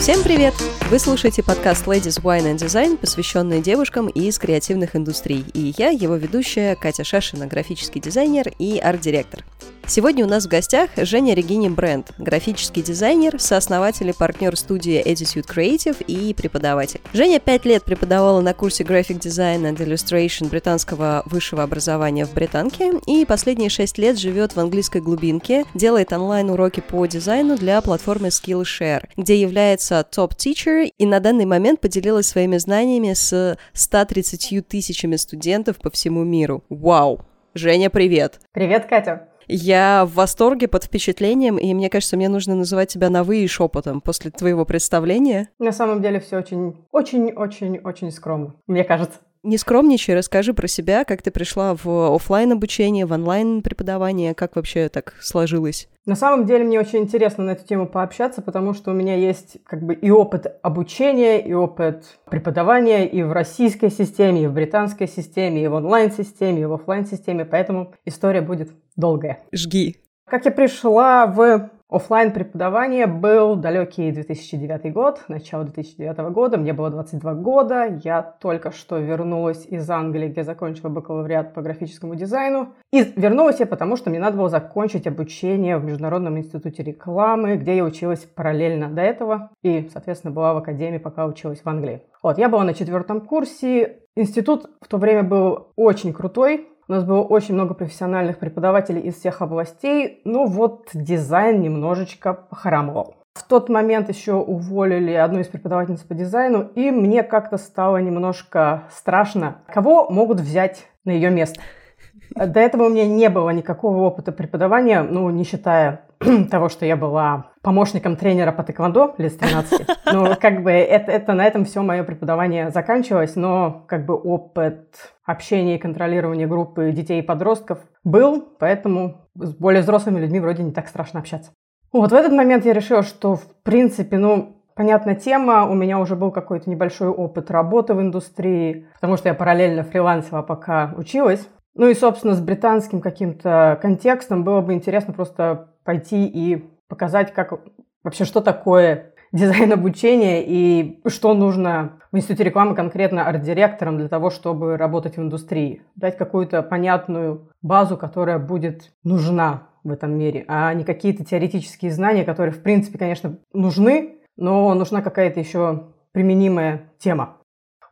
Всем привет! Вы слушаете подкаст Ladies Wine and Design, посвященный девушкам из креативных индустрий. И я, его ведущая, Катя Шашина, графический дизайнер и арт-директор. Сегодня у нас в гостях Женя Регини Бренд, графический дизайнер, сооснователь и партнер студии Attitude Creative и преподаватель. Женя пять лет преподавала на курсе Graphic Design and Illustration британского высшего образования в Британке и последние шесть лет живет в английской глубинке, делает онлайн-уроки по дизайну для платформы Skillshare, где является топ-тичер и на данный момент поделилась своими знаниями с 130 тысячами студентов по всему миру. Вау! Женя, привет! Привет, Катя! Я в восторге, под впечатлением, и мне кажется, мне нужно называть тебя на «вы» и шепотом после твоего представления. На самом деле все очень, очень, очень, очень скромно, мне кажется. Не скромничай, расскажи про себя, как ты пришла в офлайн обучение, в онлайн преподавание, как вообще так сложилось? На самом деле мне очень интересно на эту тему пообщаться, потому что у меня есть как бы и опыт обучения, и опыт преподавания и в российской системе, и в британской системе, и в онлайн-системе, и в офлайн системе поэтому история будет долгая. Жги. Как я пришла в оффлайн преподавание был далекий 2009 год, начало 2009 года, мне было 22 года, я только что вернулась из Англии, где закончила бакалавриат по графическому дизайну. И вернулась я потому, что мне надо было закончить обучение в Международном институте рекламы, где я училась параллельно до этого и, соответственно, была в академии, пока училась в Англии. Вот, я была на четвертом курсе. Институт в то время был очень крутой, у нас было очень много профессиональных преподавателей из всех областей, но вот дизайн немножечко похрамывал. В тот момент еще уволили одну из преподавательниц по дизайну, и мне как-то стало немножко страшно, кого могут взять на ее место. До этого у меня не было никакого опыта преподавания, ну, не считая того, что я была помощником тренера по тэквондо лет с 13. Ну, как бы это, это на этом все мое преподавание заканчивалось, но как бы опыт общения и контролирования группы детей и подростков был, поэтому с более взрослыми людьми вроде не так страшно общаться. Вот в этот момент я решила, что в принципе, ну, Понятная тема, у меня уже был какой-то небольшой опыт работы в индустрии, потому что я параллельно фрилансила, пока училась. Ну и, собственно, с британским каким-то контекстом было бы интересно просто пойти и показать, как вообще, что такое дизайн обучения и что нужно в институте рекламы конкретно арт-директорам для того, чтобы работать в индустрии. Дать какую-то понятную базу, которая будет нужна в этом мире, а не какие-то теоретические знания, которые, в принципе, конечно, нужны, но нужна какая-то еще применимая тема.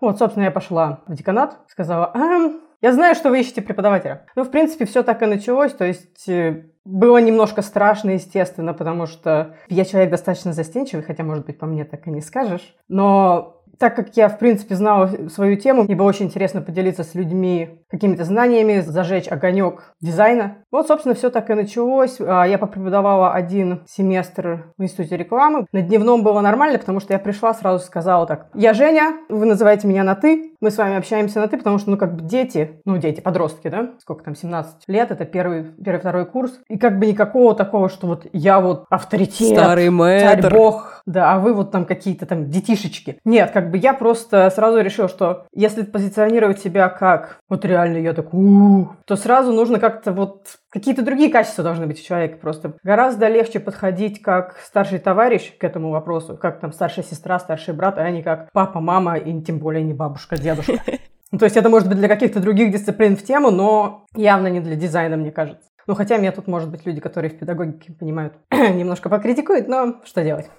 Вот, собственно, я пошла в деканат, сказала, а, я знаю, что вы ищете преподавателя. Ну, в принципе, все так и началось. То есть э, было немножко страшно, естественно, потому что я человек достаточно застенчивый, хотя, может быть, по мне так и не скажешь. Но так как я, в принципе, знала свою тему, было очень интересно поделиться с людьми какими-то знаниями, зажечь огонек дизайна. Вот, собственно, все так и началось. А, я попреподавала один семестр в институте рекламы. На дневном было нормально, потому что я пришла, сразу сказала так. Я Женя, вы называете меня на «ты», мы с вами общаемся на «ты», потому что, ну, как бы дети, ну, дети, подростки, да, сколько там, 17 лет, это первый, первый, второй курс. И как бы никакого такого, что вот я вот авторитет, Старый мэтр. царь бог, да, а вы вот там какие-то там детишечки. Нет, как бы я просто сразу решила, что если позиционировать себя как вот реально я так у то сразу нужно как-то вот какие-то другие качества должны быть у человека просто. Гораздо легче подходить как старший товарищ к этому вопросу, как там старшая сестра, старший брат, а не как папа, мама и тем более не бабушка, дедушка. То есть это может быть для каких-то других дисциплин в тему, но явно не для дизайна, мне кажется. Ну, хотя меня тут, может быть, люди, которые в педагогике понимают, немножко покритикуют, но что делать.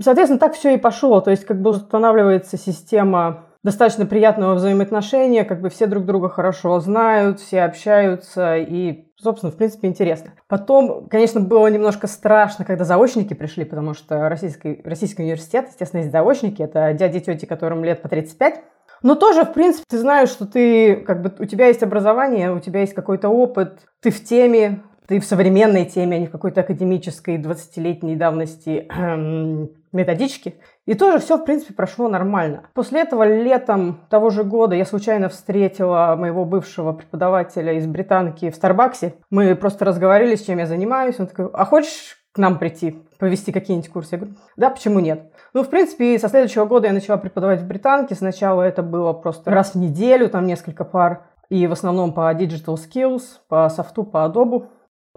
Соответственно, так все и пошло. То есть как бы устанавливается система достаточно приятного взаимоотношения, как бы все друг друга хорошо знают, все общаются и, собственно, в принципе, интересно. Потом, конечно, было немножко страшно, когда заочники пришли, потому что российский, российский университет, естественно, есть заочники, это дяди и тети, которым лет по 35, но тоже, в принципе, ты знаешь, что ты, как бы, у тебя есть образование, у тебя есть какой-то опыт, ты в теме, ты в современной теме, а не в какой-то академической 20-летней давности эм, методички. И тоже все, в принципе, прошло нормально. После этого летом того же года я случайно встретила моего бывшего преподавателя из британки в Старбаксе. Мы просто разговаривали, чем я занимаюсь. Он такой, а хочешь к нам прийти, повести какие-нибудь курсы? Я говорю, да, почему нет? Ну, в принципе, со следующего года я начала преподавать в британке. Сначала это было просто раз в неделю, там несколько пар. И в основном по Digital Skills, по софту, по Adobe.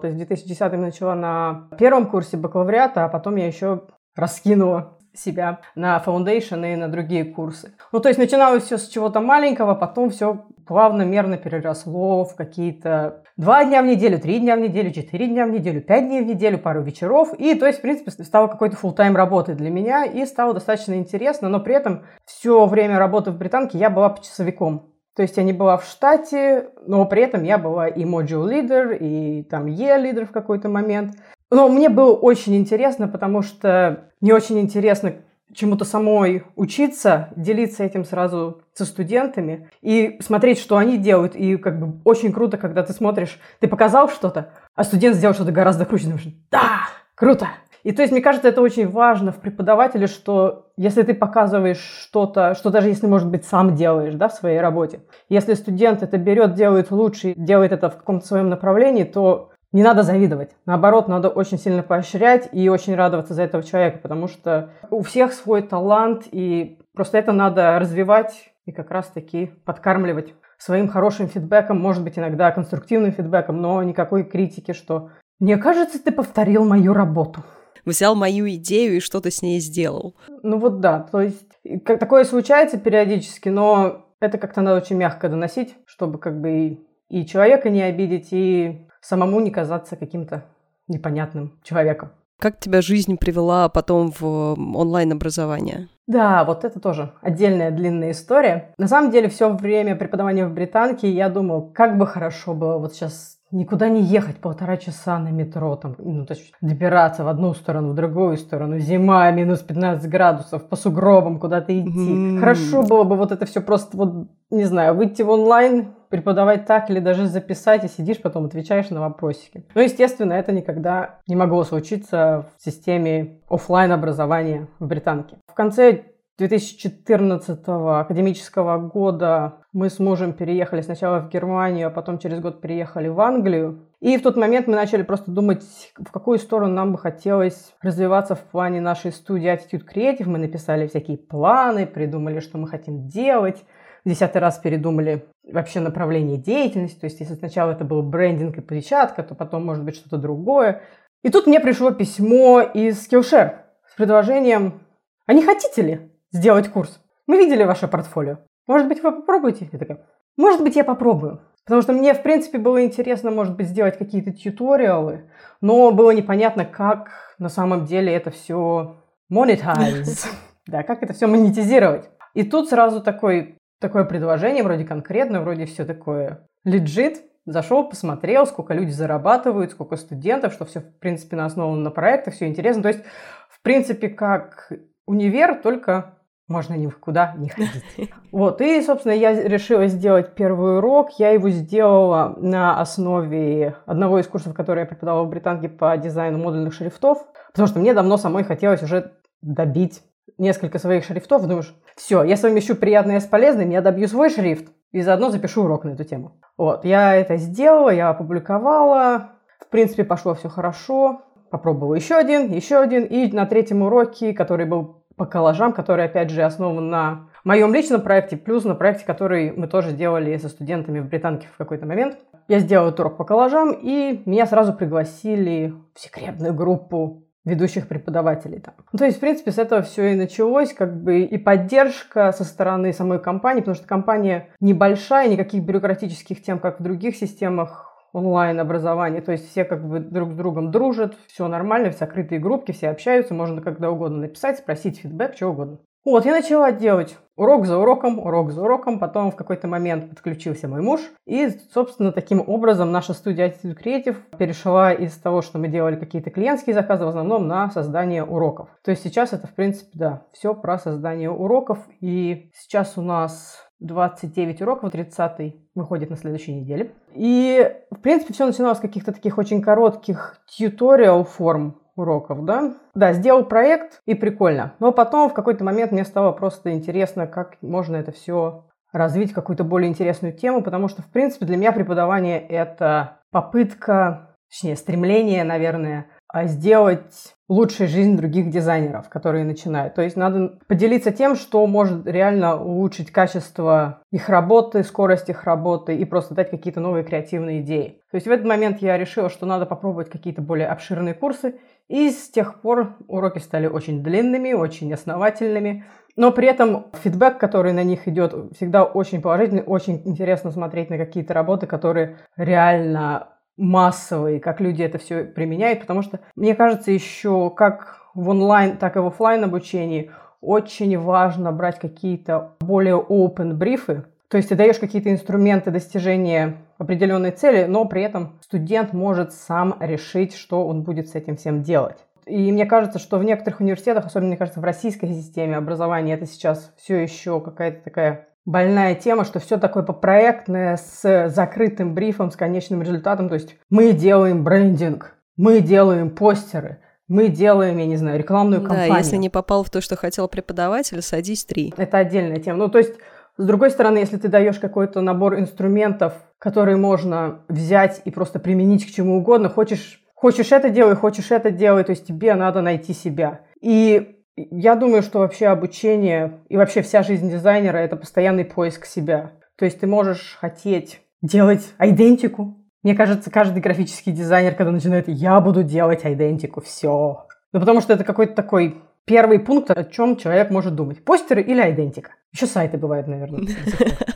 То есть в 2010 начала на первом курсе бакалавриата, а потом я еще раскинула себя на Foundation и на другие курсы. Ну, то есть начиналось все с чего-то маленького, потом все плавно, мерно переросло в какие-то два дня в неделю, три дня в неделю, четыре дня в неделю, пять дней в неделю, пару вечеров. И, то есть, в принципе, стало какой-то full-time работой для меня и стало достаточно интересно, но при этом все время работы в Британке я была часовиком. То есть я не была в штате, но при этом я была и module leader, и там E-лидер в какой-то момент. Но мне было очень интересно, потому что мне очень интересно чему-то самой учиться, делиться этим сразу со студентами и смотреть, что они делают. И как бы очень круто, когда ты смотришь, ты показал что-то, а студент сделал что-то гораздо круче. Думаешь, да, круто! И то есть, мне кажется, это очень важно в преподавателе, что если ты показываешь что-то, что даже если, может быть, сам делаешь да, в своей работе, если студент это берет, делает лучше, делает это в каком-то своем направлении, то не надо завидовать. Наоборот, надо очень сильно поощрять и очень радоваться за этого человека, потому что у всех свой талант, и просто это надо развивать и как раз-таки подкармливать. Своим хорошим фидбэком, может быть, иногда конструктивным фидбэком, но никакой критики, что «мне кажется, ты повторил мою работу» взял мою идею и что-то с ней сделал. Ну вот да, то есть как, такое случается периодически, но это как-то надо очень мягко доносить, чтобы как бы и, и человека не обидеть, и самому не казаться каким-то непонятным человеком. Как тебя жизнь привела потом в онлайн-образование? Да, вот это тоже отдельная длинная история. На самом деле, все время преподавания в Британке я думал, как бы хорошо было вот сейчас никуда не ехать полтора часа на метро, там, ну, то есть добираться в одну сторону, в другую сторону, зима, минус 15 градусов, по сугробам куда-то идти. Mm. Хорошо было бы вот это все просто, вот, не знаю, выйти в онлайн, преподавать так или даже записать, и сидишь потом отвечаешь на вопросики. Но, естественно, это никогда не могло случиться в системе офлайн образования в Британке. В конце 2014 академического года мы с мужем переехали сначала в Германию, а потом через год переехали в Англию. И в тот момент мы начали просто думать, в какую сторону нам бы хотелось развиваться в плане нашей студии Attitude Creative. Мы написали всякие планы, придумали, что мы хотим делать. Десятый раз передумали вообще направление деятельности. То есть, если сначала это был брендинг и площадка, то потом может быть что-то другое. И тут мне пришло письмо из Skillshare с предложением «А не хотите ли сделать курс. Мы видели ваше портфолио. Может быть, вы попробуете? Я такая, может быть, я попробую. Потому что мне, в принципе, было интересно, может быть, сделать какие-то тьюториалы, но было непонятно, как на самом деле это все monetize. Да, как это все монетизировать. И тут сразу такой, такое предложение, вроде конкретно, вроде все такое legit. Зашел, посмотрел, сколько люди зарабатывают, сколько студентов, что все, в принципе, на основано на проектах, все интересно. То есть, в принципе, как универ, только можно никуда не ходить. Вот, и, собственно, я решила сделать первый урок. Я его сделала на основе одного из курсов, который я преподавала в Британке по дизайну модульных шрифтов, потому что мне давно самой хотелось уже добить несколько своих шрифтов. Думаешь, все, я совмещу приятное с полезным, я добью свой шрифт и заодно запишу урок на эту тему. Вот, я это сделала, я опубликовала. В принципе, пошло все хорошо. Попробовала еще один, еще один. И на третьем уроке, который был по коллажам, который, опять же, основан на моем личном проекте, плюс на проекте, который мы тоже делали со студентами в Британке в какой-то момент. Я сделала урок по коллажам, и меня сразу пригласили в секретную группу ведущих преподавателей там. Ну, то есть, в принципе, с этого все и началось, как бы и поддержка со стороны самой компании, потому что компания небольшая, никаких бюрократических тем, как в других системах онлайн-образование, то есть все как бы друг с другом дружат, все нормально, все закрытые группки, все общаются, можно когда угодно написать, спросить фидбэк, что угодно. Вот, я начала делать урок за уроком, урок за уроком, потом в какой-то момент подключился мой муж, и, собственно, таким образом наша студия Attitude Creative перешла из того, что мы делали какие-то клиентские заказы, в основном на создание уроков. То есть сейчас это, в принципе, да, все про создание уроков, и сейчас у нас 29 уроков, 30 выходит на следующей неделе. И, в принципе, все начиналось с каких-то таких очень коротких тьюториал форм уроков, да. Да, сделал проект, и прикольно. Но потом в какой-то момент мне стало просто интересно, как можно это все развить какую-то более интересную тему, потому что, в принципе, для меня преподавание – это попытка, точнее, стремление, наверное, сделать лучшей жизнь других дизайнеров, которые начинают. То есть надо поделиться тем, что может реально улучшить качество их работы, скорость их работы и просто дать какие-то новые креативные идеи. То есть в этот момент я решила, что надо попробовать какие-то более обширные курсы, и с тех пор уроки стали очень длинными, очень основательными, но при этом фидбэк, который на них идет, всегда очень положительный, очень интересно смотреть на какие-то работы, которые реально массовые, как люди это все применяют, потому что, мне кажется, еще как в онлайн, так и в офлайн обучении очень важно брать какие-то более open брифы, то есть ты даешь какие-то инструменты достижения определенной цели, но при этом студент может сам решить, что он будет с этим всем делать. И мне кажется, что в некоторых университетах, особенно, мне кажется, в российской системе образования, это сейчас все еще какая-то такая больная тема, что все такое попроектное, с закрытым брифом, с конечным результатом. То есть мы делаем брендинг, мы делаем постеры, мы делаем, я не знаю, рекламную кампанию. Да, если не попал в то, что хотел преподаватель, садись три. Это отдельная тема. Ну, то есть, с другой стороны, если ты даешь какой-то набор инструментов, которые можно взять и просто применить к чему угодно, хочешь, хочешь это делай, хочешь это делай, то есть тебе надо найти себя. И я думаю, что вообще обучение и вообще вся жизнь дизайнера – это постоянный поиск себя. То есть ты можешь хотеть делать идентику. Мне кажется, каждый графический дизайнер, когда начинает «я буду делать идентику», все. Ну, потому что это какой-то такой первый пункт, о чем человек может думать. Постеры или идентика. Еще сайты бывают, наверное.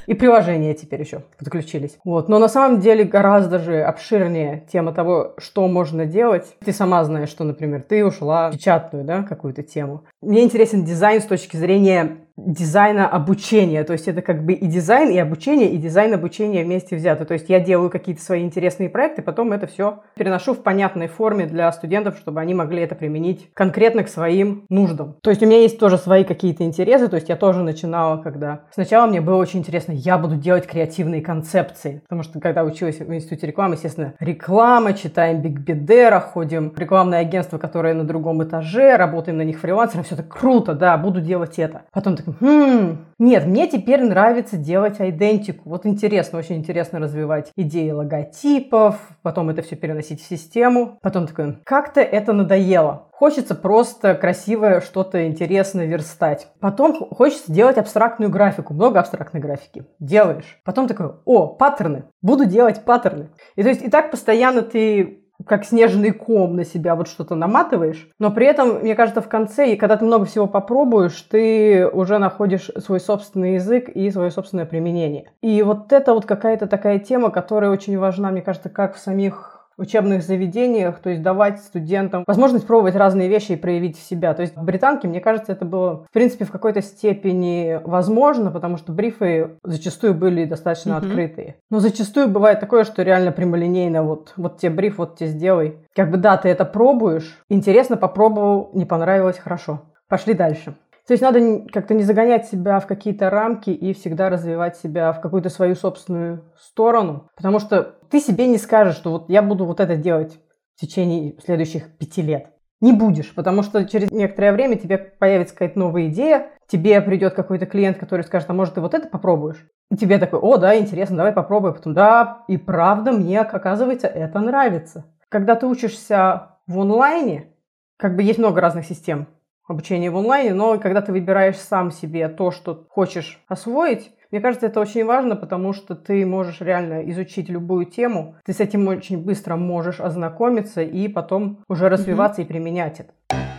И приложения теперь еще подключились. Вот. Но на самом деле гораздо же обширнее тема того, что можно делать. Ты сама знаешь, что, например, ты ушла в печатную, да, какую-то тему. Мне интересен дизайн с точки зрения дизайна обучения. То есть это как бы и дизайн, и обучение, и дизайн обучения вместе взяты. То есть я делаю какие-то свои интересные проекты, потом это все переношу в понятной форме для студентов, чтобы они могли это применить конкретно к своим нуждам. То есть у меня есть тоже свои какие-то интересы, то есть я тоже начинала, когда... Сначала мне было очень интересно, я буду делать креативные концепции, потому что когда училась в институте рекламы, естественно, реклама, читаем Биг Бедера, ходим в рекламное агентство, которое на другом этаже, работаем на них фрилансером, все это круто, да, буду делать это. Потом такой, хм, нет, мне теперь нравится делать айдентику. Вот интересно, очень интересно развивать идеи логотипов, потом это все переносить в систему. Потом такой, как-то это надоело. Хочется просто красивое что-то интересное верстать. Потом хочется делать абстрактную графику. Много абстрактной графики. Делаешь. Потом такой, о, паттерны. Буду делать паттерны. И то есть и так постоянно ты как снежный ком на себя вот что-то наматываешь, но при этом, мне кажется, в конце, и когда ты много всего попробуешь, ты уже находишь свой собственный язык и свое собственное применение. И вот это вот какая-то такая тема, которая очень важна, мне кажется, как в самих учебных заведениях, то есть давать студентам возможность пробовать разные вещи и проявить себя. То есть в британке, мне кажется, это было, в принципе, в какой-то степени возможно, потому что брифы зачастую были достаточно mm-hmm. открытые. Но зачастую бывает такое, что реально прямолинейно вот, вот тебе бриф, вот тебе сделай. Как бы да, ты это пробуешь, интересно, попробовал, не понравилось, хорошо. Пошли дальше. То есть надо как-то не загонять себя в какие-то рамки и всегда развивать себя в какую-то свою собственную сторону. Потому что ты себе не скажешь, что вот я буду вот это делать в течение следующих пяти лет. Не будешь, потому что через некоторое время тебе появится какая-то новая идея, тебе придет какой-то клиент, который скажет, а может ты вот это попробуешь? И тебе такой, о, да, интересно, давай попробуй. Потом, да, и правда, мне, оказывается, это нравится. Когда ты учишься в онлайне, как бы есть много разных систем обучения в онлайне, но когда ты выбираешь сам себе то, что хочешь освоить, мне кажется, это очень важно, потому что ты можешь реально изучить любую тему, ты с этим очень быстро можешь ознакомиться и потом уже развиваться mm-hmm. и применять это.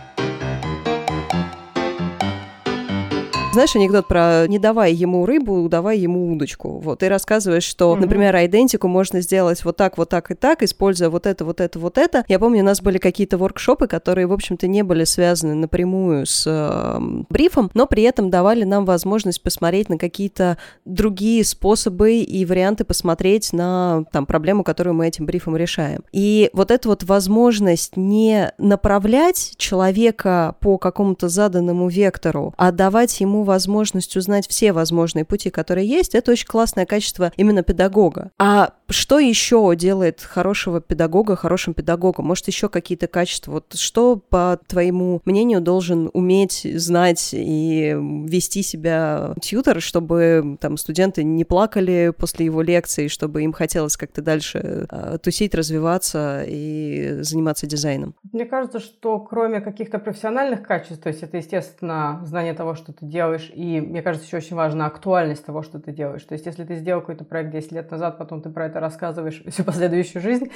Знаешь анекдот про «не давай ему рыбу, давай ему удочку». Вот, ты рассказываешь, что, mm-hmm. например, идентику можно сделать вот так, вот так и так, используя вот это, вот это, вот это. Я помню, у нас были какие-то воркшопы, которые, в общем-то, не были связаны напрямую с э, брифом, но при этом давали нам возможность посмотреть на какие-то другие способы и варианты посмотреть на там проблему, которую мы этим брифом решаем. И вот эта вот возможность не направлять человека по какому-то заданному вектору, а давать ему возможность узнать все возможные пути, которые есть, это очень классное качество именно педагога. А что еще делает хорошего педагога хорошим педагогом? Может, еще какие-то качества? Вот что, по твоему мнению, должен уметь, знать и вести себя тьютер, чтобы там студенты не плакали после его лекции, чтобы им хотелось как-то дальше э, тусить, развиваться и заниматься дизайном? Мне кажется, что кроме каких-то профессиональных качеств, то есть это, естественно, знание того, что ты делаешь, и, мне кажется, еще очень важна актуальность того, что ты делаешь. То есть если ты сделал какой-то проект 10 лет назад, потом ты про это рассказываешь всю последующую жизнь,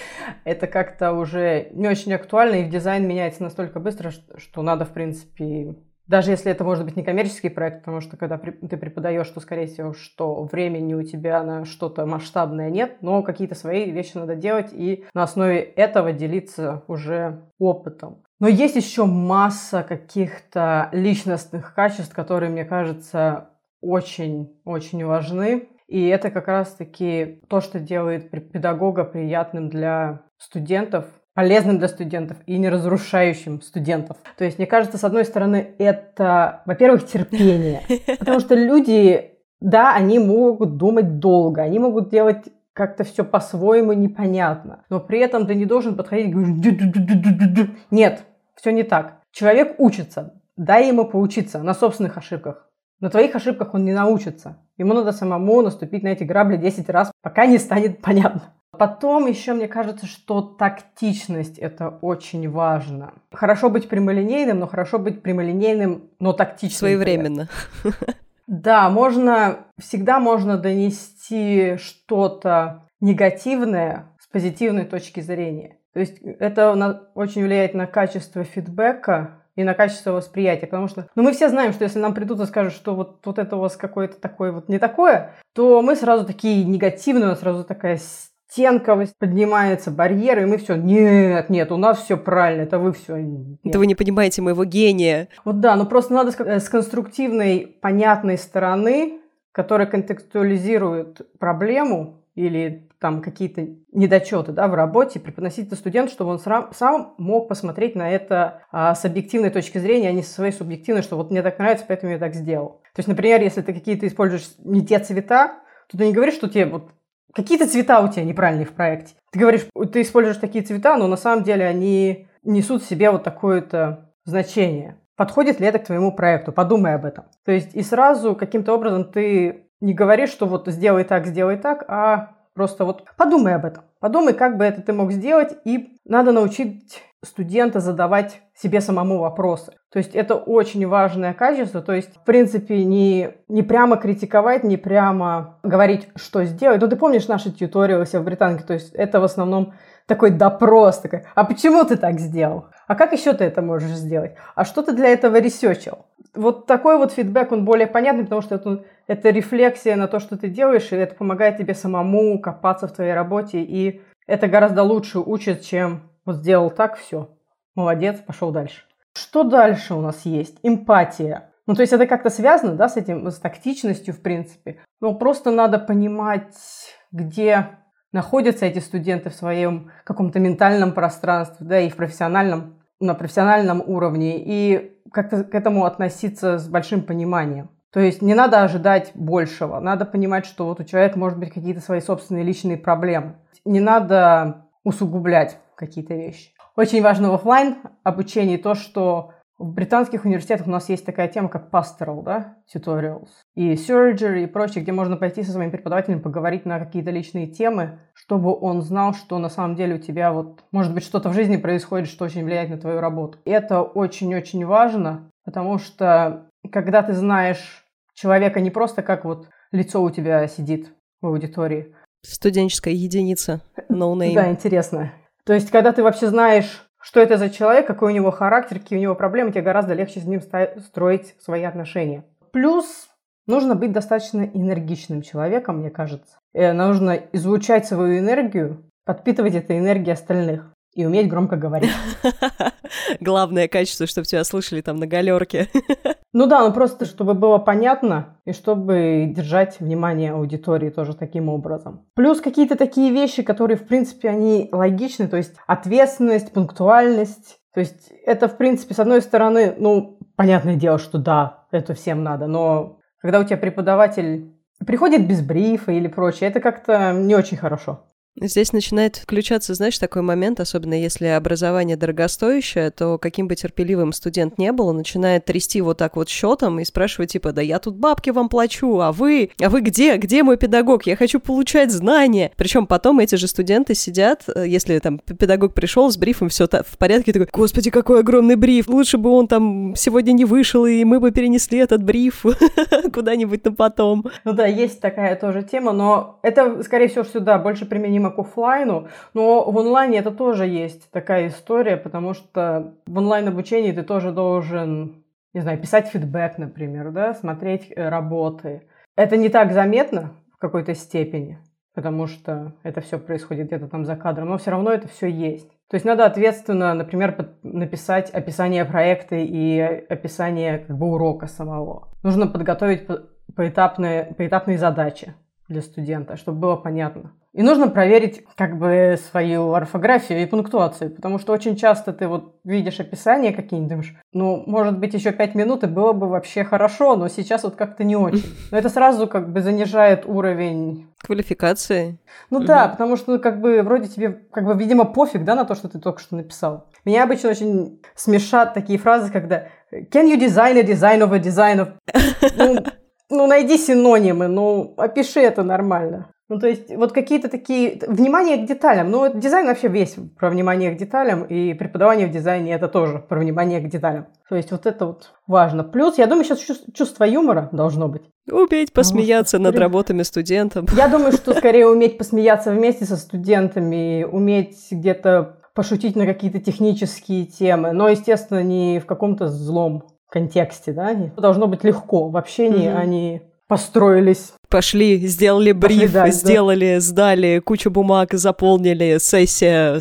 это как-то уже не очень актуально, и дизайн меняется настолько быстро, что надо, в принципе, даже если это может быть не коммерческий проект, потому что когда ты преподаешь, то, скорее всего, что времени у тебя на что-то масштабное нет, но какие-то свои вещи надо делать и на основе этого делиться уже опытом. Но есть еще масса каких-то личностных качеств, которые, мне кажется, очень-очень важны. И это как раз-таки то, что делает педагога приятным для студентов, полезным для студентов и не разрушающим студентов. То есть, мне кажется, с одной стороны, это, во-первых, терпение. Потому что люди, да, они могут думать долго, они могут делать как-то все по-своему непонятно. Но при этом ты не должен подходить и говорить, нет, все не так. Человек учится, дай ему поучиться на собственных ошибках. На твоих ошибках он не научится. Ему надо самому наступить на эти грабли 10 раз, пока не станет понятно. Потом еще мне кажется, что тактичность это очень важно. Хорошо быть прямолинейным, но хорошо быть прямолинейным, но тактичным. Своевременно. Да, можно, всегда можно донести что-то негативное с позитивной точки зрения. То есть это очень влияет на качество фидбэка, и на качество восприятия. Потому что ну, мы все знаем, что если нам придут и скажут, что вот, вот это у вас какое-то такое вот не такое, то мы сразу такие негативные, у нас сразу такая стенковость поднимается, барьеры, и мы все, нет, нет, у нас все правильно, это вы все. Нет. Это вы не понимаете моего гения. Вот да, но просто надо с конструктивной, понятной стороны, которая контекстуализирует проблему или там какие-то недочеты да, в работе, преподносить это студенту, чтобы он сам мог посмотреть на это а, с объективной точки зрения, а не со своей субъективной, что вот мне так нравится, поэтому я так сделал. То есть, например, если ты какие-то используешь не те цвета, то ты не говоришь, что тебе вот какие-то цвета у тебя неправильные в проекте. Ты говоришь, ты используешь такие цвета, но на самом деле они несут в себе вот такое-то значение. Подходит ли это к твоему проекту? Подумай об этом. То есть и сразу каким-то образом ты не говоришь, что вот сделай так, сделай так, а Просто вот подумай об этом. Подумай, как бы это ты мог сделать, и надо научить студента задавать себе самому вопросы. То есть это очень важное качество. То есть, в принципе, не, не прямо критиковать, не прямо говорить, что сделать. Ну, ты помнишь наши тьюториалы все в британке? То есть это в основном такой допрос, такой, а почему ты так сделал? А как еще ты это можешь сделать? А что ты для этого ресечил? Вот такой вот фидбэк, он более понятный, потому что это, это рефлексия на то, что ты делаешь, и это помогает тебе самому копаться в твоей работе, и это гораздо лучше учит, чем вот сделал так, все, молодец, пошел дальше. Что дальше у нас есть? Эмпатия. Ну, то есть это как-то связано, да, с этим, с тактичностью, в принципе. Но просто надо понимать, где находятся эти студенты в своем каком-то ментальном пространстве, да, и в профессиональном, на профессиональном уровне, и как-то к этому относиться с большим пониманием. То есть не надо ожидать большего, надо понимать, что вот у человека может быть какие-то свои собственные личные проблемы. Не надо усугублять какие-то вещи. Очень важно в офлайн обучении то, что в британских университетах у нас есть такая тема, как pastoral, да, tutorials, и surgery и прочее, где можно пойти со своим преподавателем поговорить на какие-то личные темы, чтобы он знал, что на самом деле у тебя вот, может быть, что-то в жизни происходит, что очень влияет на твою работу. И это очень-очень важно, потому что когда ты знаешь человека не просто как вот лицо у тебя сидит в аудитории. Студенческая единица, no name. Да, интересно. То есть, когда ты вообще знаешь что это за человек, какой у него характер, какие у него проблемы, тебе гораздо легче с ним строить свои отношения. Плюс нужно быть достаточно энергичным человеком, мне кажется. И нужно излучать свою энергию, подпитывать этой энергией остальных и уметь громко говорить. Главное качество, чтобы тебя слышали там на галерке. Ну да, ну просто чтобы было понятно и чтобы держать внимание аудитории тоже таким образом. Плюс какие-то такие вещи, которые, в принципе, они логичны, то есть ответственность, пунктуальность. То есть это, в принципе, с одной стороны, ну, понятное дело, что да, это всем надо, но когда у тебя преподаватель приходит без брифа или прочее, это как-то не очень хорошо. Здесь начинает включаться, знаешь, такой момент, особенно если образование дорогостоящее, то каким бы терпеливым студент не был, он начинает трясти вот так вот счетом и спрашивать, типа, да я тут бабки вам плачу, а вы, а вы где, где мой педагог, я хочу получать знания. Причем потом эти же студенты сидят, э, если там педагог пришел с брифом, все в порядке, такой, господи, какой огромный бриф, лучше бы он там сегодня не вышел, и мы бы перенесли этот бриф куда-нибудь на потом. Ну да, есть такая тоже тема, но это, скорее всего, сюда больше применимо применимо к офлайну, но в онлайне это тоже есть такая история, потому что в онлайн-обучении ты тоже должен, не знаю, писать фидбэк, например, да, смотреть э, работы. Это не так заметно в какой-то степени, потому что это все происходит где-то там за кадром, но все равно это все есть. То есть надо ответственно, например, написать описание проекта и описание как бы урока самого. Нужно подготовить поэтапные, поэтапные задачи для студента, чтобы было понятно. И нужно проверить как бы свою орфографию и пунктуацию, потому что очень часто ты вот видишь описание какие-нибудь, думаешь, ну, может быть, еще пять минут и было бы вообще хорошо, но сейчас вот как-то не очень. Но это сразу как бы занижает уровень... Квалификации. Ну угу. да, потому что ну, как бы вроде тебе, как бы, видимо, пофиг, да, на то, что ты только что написал. Меня обычно очень смешат такие фразы, когда «Can you design a design of a design of...» ну, ну, найди синонимы, ну, опиши это нормально. Ну, то есть, вот какие-то такие... Внимание к деталям. Ну, дизайн вообще весь про внимание к деталям, и преподавание в дизайне это тоже про внимание к деталям. То есть, вот это вот важно. Плюс, я думаю, сейчас чувство юмора должно быть. Уметь посмеяться ну, над работами студентов. Я думаю, что скорее уметь посмеяться вместе со студентами, уметь где-то пошутить на какие-то технические темы, но, естественно, не в каком-то злом контексте, да, должно быть легко в общении, mm-hmm. они построились. Пошли, сделали бриф, Пошли, да, сделали, да. сдали, кучу бумаг заполнили, сессия,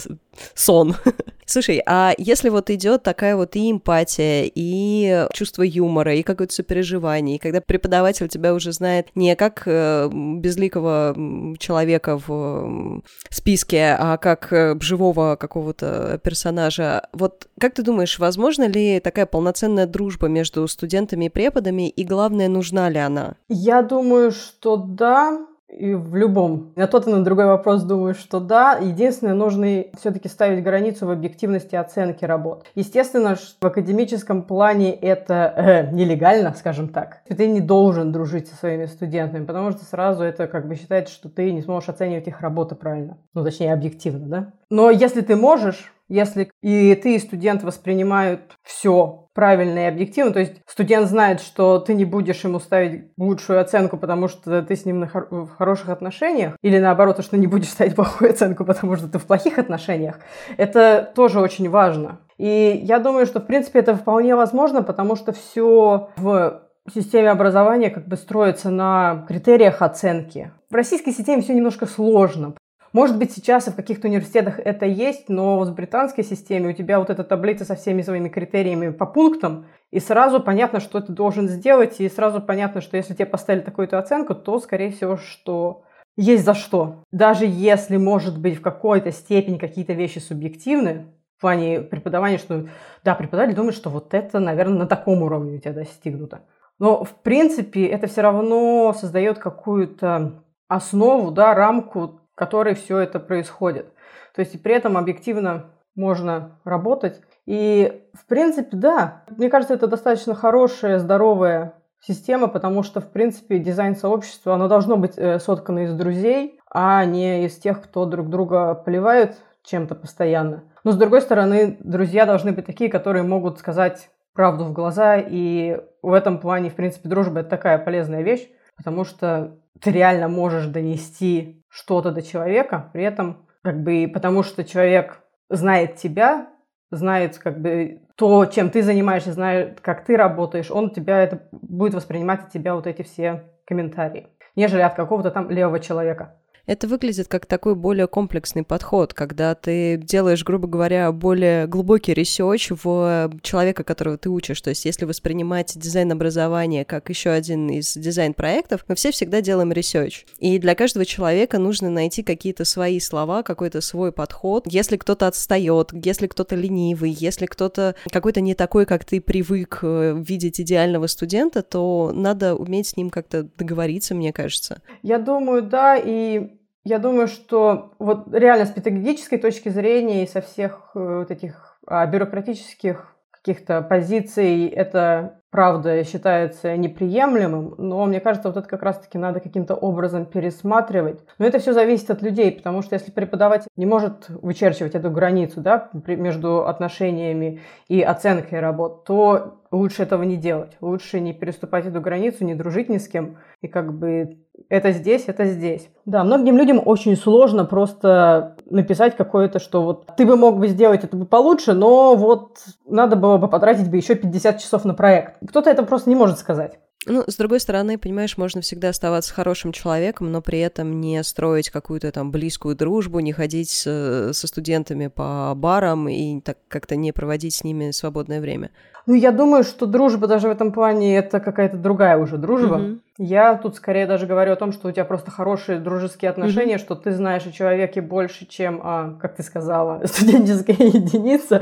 сон. Слушай, а если вот идет такая вот и эмпатия, и чувство юмора, и какое-то сопереживание, и когда преподаватель тебя уже знает не как э, безликого человека в списке, а как э, живого какого-то персонажа, вот как ты думаешь, возможно ли такая полноценная дружба между студентами и преподами, и главное, нужна ли она? Я думаю, что да, и в любом. На тот и на другой вопрос думаю, что да. Единственное, нужно все-таки ставить границу в объективности оценки работ. Естественно, в академическом плане это э, нелегально, скажем так. Ты не должен дружить со своими студентами, потому что сразу это как бы считается, что ты не сможешь оценивать их работы правильно. Ну, точнее, объективно, да? Но если ты можешь, если и ты, и студент воспринимают все правильно и объективно, то есть студент знает, что ты не будешь ему ставить лучшую оценку, потому что ты с ним хор- в хороших отношениях, или наоборот, что не будешь ставить плохую оценку, потому что ты в плохих отношениях, это тоже очень важно. И я думаю, что, в принципе, это вполне возможно, потому что все в системе образования как бы строится на критериях оценки. В российской системе все немножко сложно, может быть, сейчас и в каких-то университетах это есть, но в британской системе у тебя вот эта таблица со всеми своими критериями по пунктам, и сразу понятно, что ты должен сделать, и сразу понятно, что если тебе поставили такую-то оценку, то, скорее всего, что есть за что. Даже если, может быть, в какой-то степени какие-то вещи субъективны, в плане преподавания, что, да, преподаватель думает, что вот это, наверное, на таком уровне у тебя достигнуто. Но, в принципе, это все равно создает какую-то основу, да, рамку которой все это происходит. То есть при этом объективно можно работать. И, в принципе, да, мне кажется, это достаточно хорошая, здоровая система, потому что, в принципе, дизайн-сообщество, оно должно быть э, соткано из друзей, а не из тех, кто друг друга поливает чем-то постоянно. Но, с другой стороны, друзья должны быть такие, которые могут сказать правду в глаза, и в этом плане, в принципе, дружба – это такая полезная вещь, потому что ты реально можешь донести что-то до человека, при этом как бы потому что человек знает тебя, знает как бы то, чем ты занимаешься, знает, как ты работаешь, он тебя это будет воспринимать от тебя вот эти все комментарии, нежели от какого-то там левого человека. Это выглядит как такой более комплексный подход, когда ты делаешь, грубо говоря, более глубокий research в человека, которого ты учишь. То есть если воспринимать дизайн образования как еще один из дизайн-проектов, мы все всегда делаем research. И для каждого человека нужно найти какие-то свои слова, какой-то свой подход. Если кто-то отстает, если кто-то ленивый, если кто-то какой-то не такой, как ты привык э, видеть идеального студента, то надо уметь с ним как-то договориться, мне кажется. Я думаю, да, и я думаю, что вот реально с педагогической точки зрения и со всех э, вот этих а, бюрократических каких-то позиций это правда считается неприемлемым, но мне кажется, вот это как раз-таки надо каким-то образом пересматривать. Но это все зависит от людей, потому что если преподаватель не может вычерчивать эту границу да, между отношениями и оценкой работ, то лучше этого не делать. Лучше не переступать эту границу, не дружить ни с кем. И как бы это здесь, это здесь. Да, многим людям очень сложно просто написать какое-то, что вот ты бы мог бы сделать это бы получше, но вот надо было бы потратить бы еще 50 часов на проект. Кто-то это просто не может сказать. Ну, с другой стороны, понимаешь, можно всегда оставаться хорошим человеком, но при этом не строить какую-то там близкую дружбу, не ходить со студентами по барам и так как-то не проводить с ними свободное время. Ну, я думаю, что дружба даже в этом плане это какая-то другая уже дружба. Mm-hmm. Я тут скорее даже говорю о том, что у тебя просто хорошие дружеские отношения, mm-hmm. что ты знаешь о человеке больше, чем, а, как ты сказала, студенческая единица.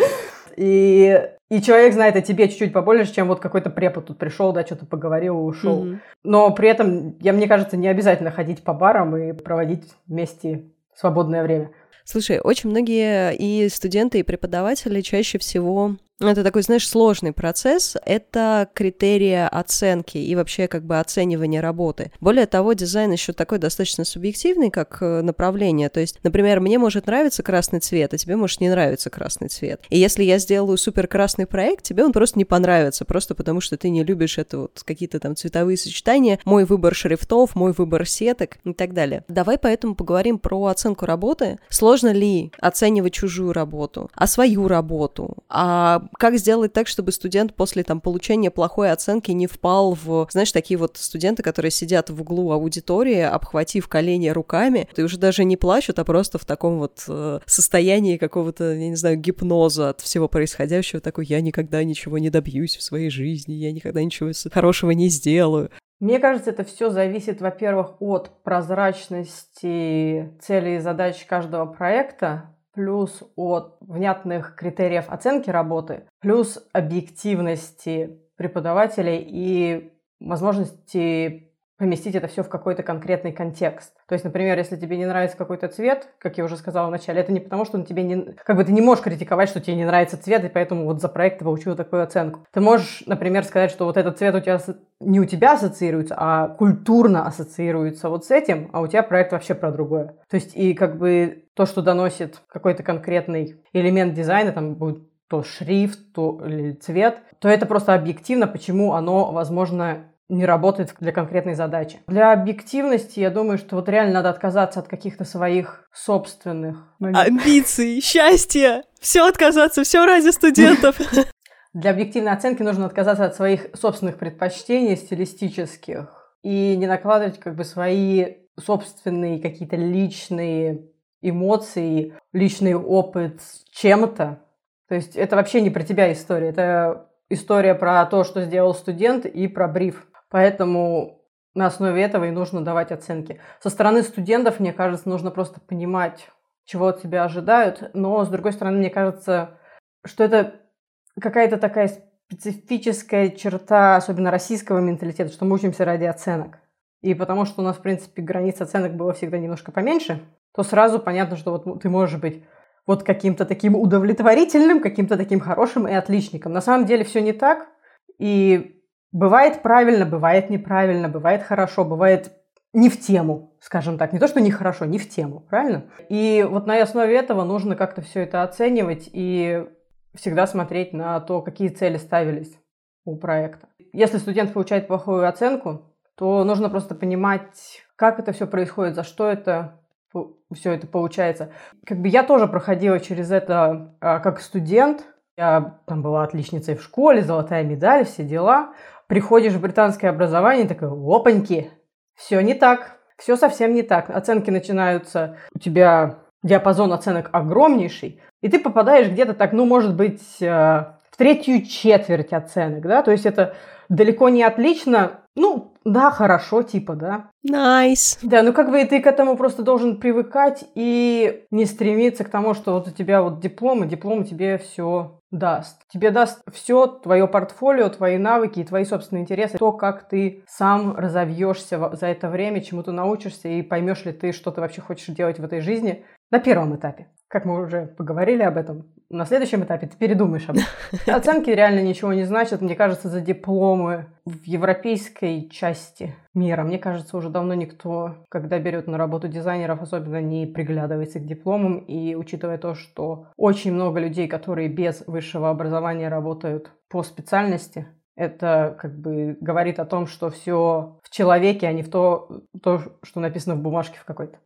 И, и человек знает о тебе чуть-чуть побольше, чем вот какой-то препод тут пришел, да, что-то поговорил и ушел. Mm-hmm. Но при этом, я, мне кажется, не обязательно ходить по барам и проводить вместе свободное время. Слушай, очень многие и студенты, и преподаватели чаще всего это такой, знаешь, сложный процесс. Это критерия оценки и вообще как бы оценивания работы. Более того, дизайн еще такой достаточно субъективный, как э, направление. То есть, например, мне может нравиться красный цвет, а тебе может не нравиться красный цвет. И если я сделаю супер красный проект, тебе он просто не понравится, просто потому что ты не любишь это вот какие-то там цветовые сочетания, мой выбор шрифтов, мой выбор сеток и так далее. Давай поэтому поговорим про оценку работы. Сложно ли оценивать чужую работу, а свою работу, а как сделать так, чтобы студент после там получения плохой оценки не впал в, знаешь, такие вот студенты, которые сидят в углу аудитории, обхватив колени руками, и уже даже не плачут, а просто в таком вот э, состоянии какого-то, я не знаю, гипноза от всего происходящего, такой, я никогда ничего не добьюсь в своей жизни, я никогда ничего хорошего не сделаю. Мне кажется, это все зависит, во-первых, от прозрачности целей и задач каждого проекта, плюс от внятных критериев оценки работы, плюс объективности преподавателей и возможности поместить это все в какой-то конкретный контекст. То есть, например, если тебе не нравится какой-то цвет, как я уже сказала вначале, это не потому, что он тебе не... Как бы ты не можешь критиковать, что тебе не нравится цвет, и поэтому вот за проект ты получил такую оценку. Ты можешь, например, сказать, что вот этот цвет у тебя не у тебя ассоциируется, а культурно ассоциируется вот с этим, а у тебя проект вообще про другое. То есть, и как бы то, что доносит какой-то конкретный элемент дизайна, там будет то шрифт, то цвет, то это просто объективно, почему оно, возможно, не работает для конкретной задачи. Для объективности, я думаю, что вот реально надо отказаться от каких-то своих собственных амбиций, счастья, все отказаться, все ради студентов. Для объективной оценки нужно отказаться от своих собственных предпочтений стилистических и не накладывать как бы свои собственные какие-то личные эмоции, личный опыт чем-то. То есть это вообще не про тебя история, это история про то, что сделал студент и про бриф. Поэтому на основе этого и нужно давать оценки. Со стороны студентов, мне кажется, нужно просто понимать, чего от тебя ожидают. Но, с другой стороны, мне кажется, что это какая-то такая специфическая черта, особенно российского менталитета, что мы учимся ради оценок. И потому что у нас, в принципе, границ оценок было всегда немножко поменьше, то сразу понятно, что вот ты можешь быть вот каким-то таким удовлетворительным, каким-то таким хорошим и отличником. На самом деле все не так. И Бывает правильно, бывает неправильно, бывает хорошо, бывает не в тему, скажем так. Не то, что нехорошо, не в тему, правильно? И вот на основе этого нужно как-то все это оценивать и всегда смотреть на то, какие цели ставились у проекта. Если студент получает плохую оценку, то нужно просто понимать, как это все происходит, за что это все это получается. Как бы я тоже проходила через это а, как студент. Я там была отличницей в школе, золотая медаль, все дела приходишь в британское образование, такой, опаньки, все не так. Все совсем не так. Оценки начинаются, у тебя диапазон оценок огромнейший, и ты попадаешь где-то так, ну, может быть, э, в третью четверть оценок, да, то есть это далеко не отлично, ну, да, хорошо, типа, да. Nice. Да, ну как бы ты к этому просто должен привыкать и не стремиться к тому, что вот у тебя вот диплом, и диплом тебе все даст. Тебе даст все твое портфолио, твои навыки и твои собственные интересы, то, как ты сам разовьешься за это время, чему ты научишься и поймешь ли ты, что ты вообще хочешь делать в этой жизни на первом этапе. Как мы уже поговорили об этом, на следующем этапе ты передумаешь об этом. Оценки реально ничего не значат, мне кажется, за дипломы в европейской части мира. Мне кажется, уже давно никто, когда берет на работу дизайнеров, особенно не приглядывается к дипломам. И учитывая то, что очень много людей, которые без высшего образования работают по специальности, это как бы говорит о том, что все в человеке, а не в то, то что написано в бумажке в какой-то.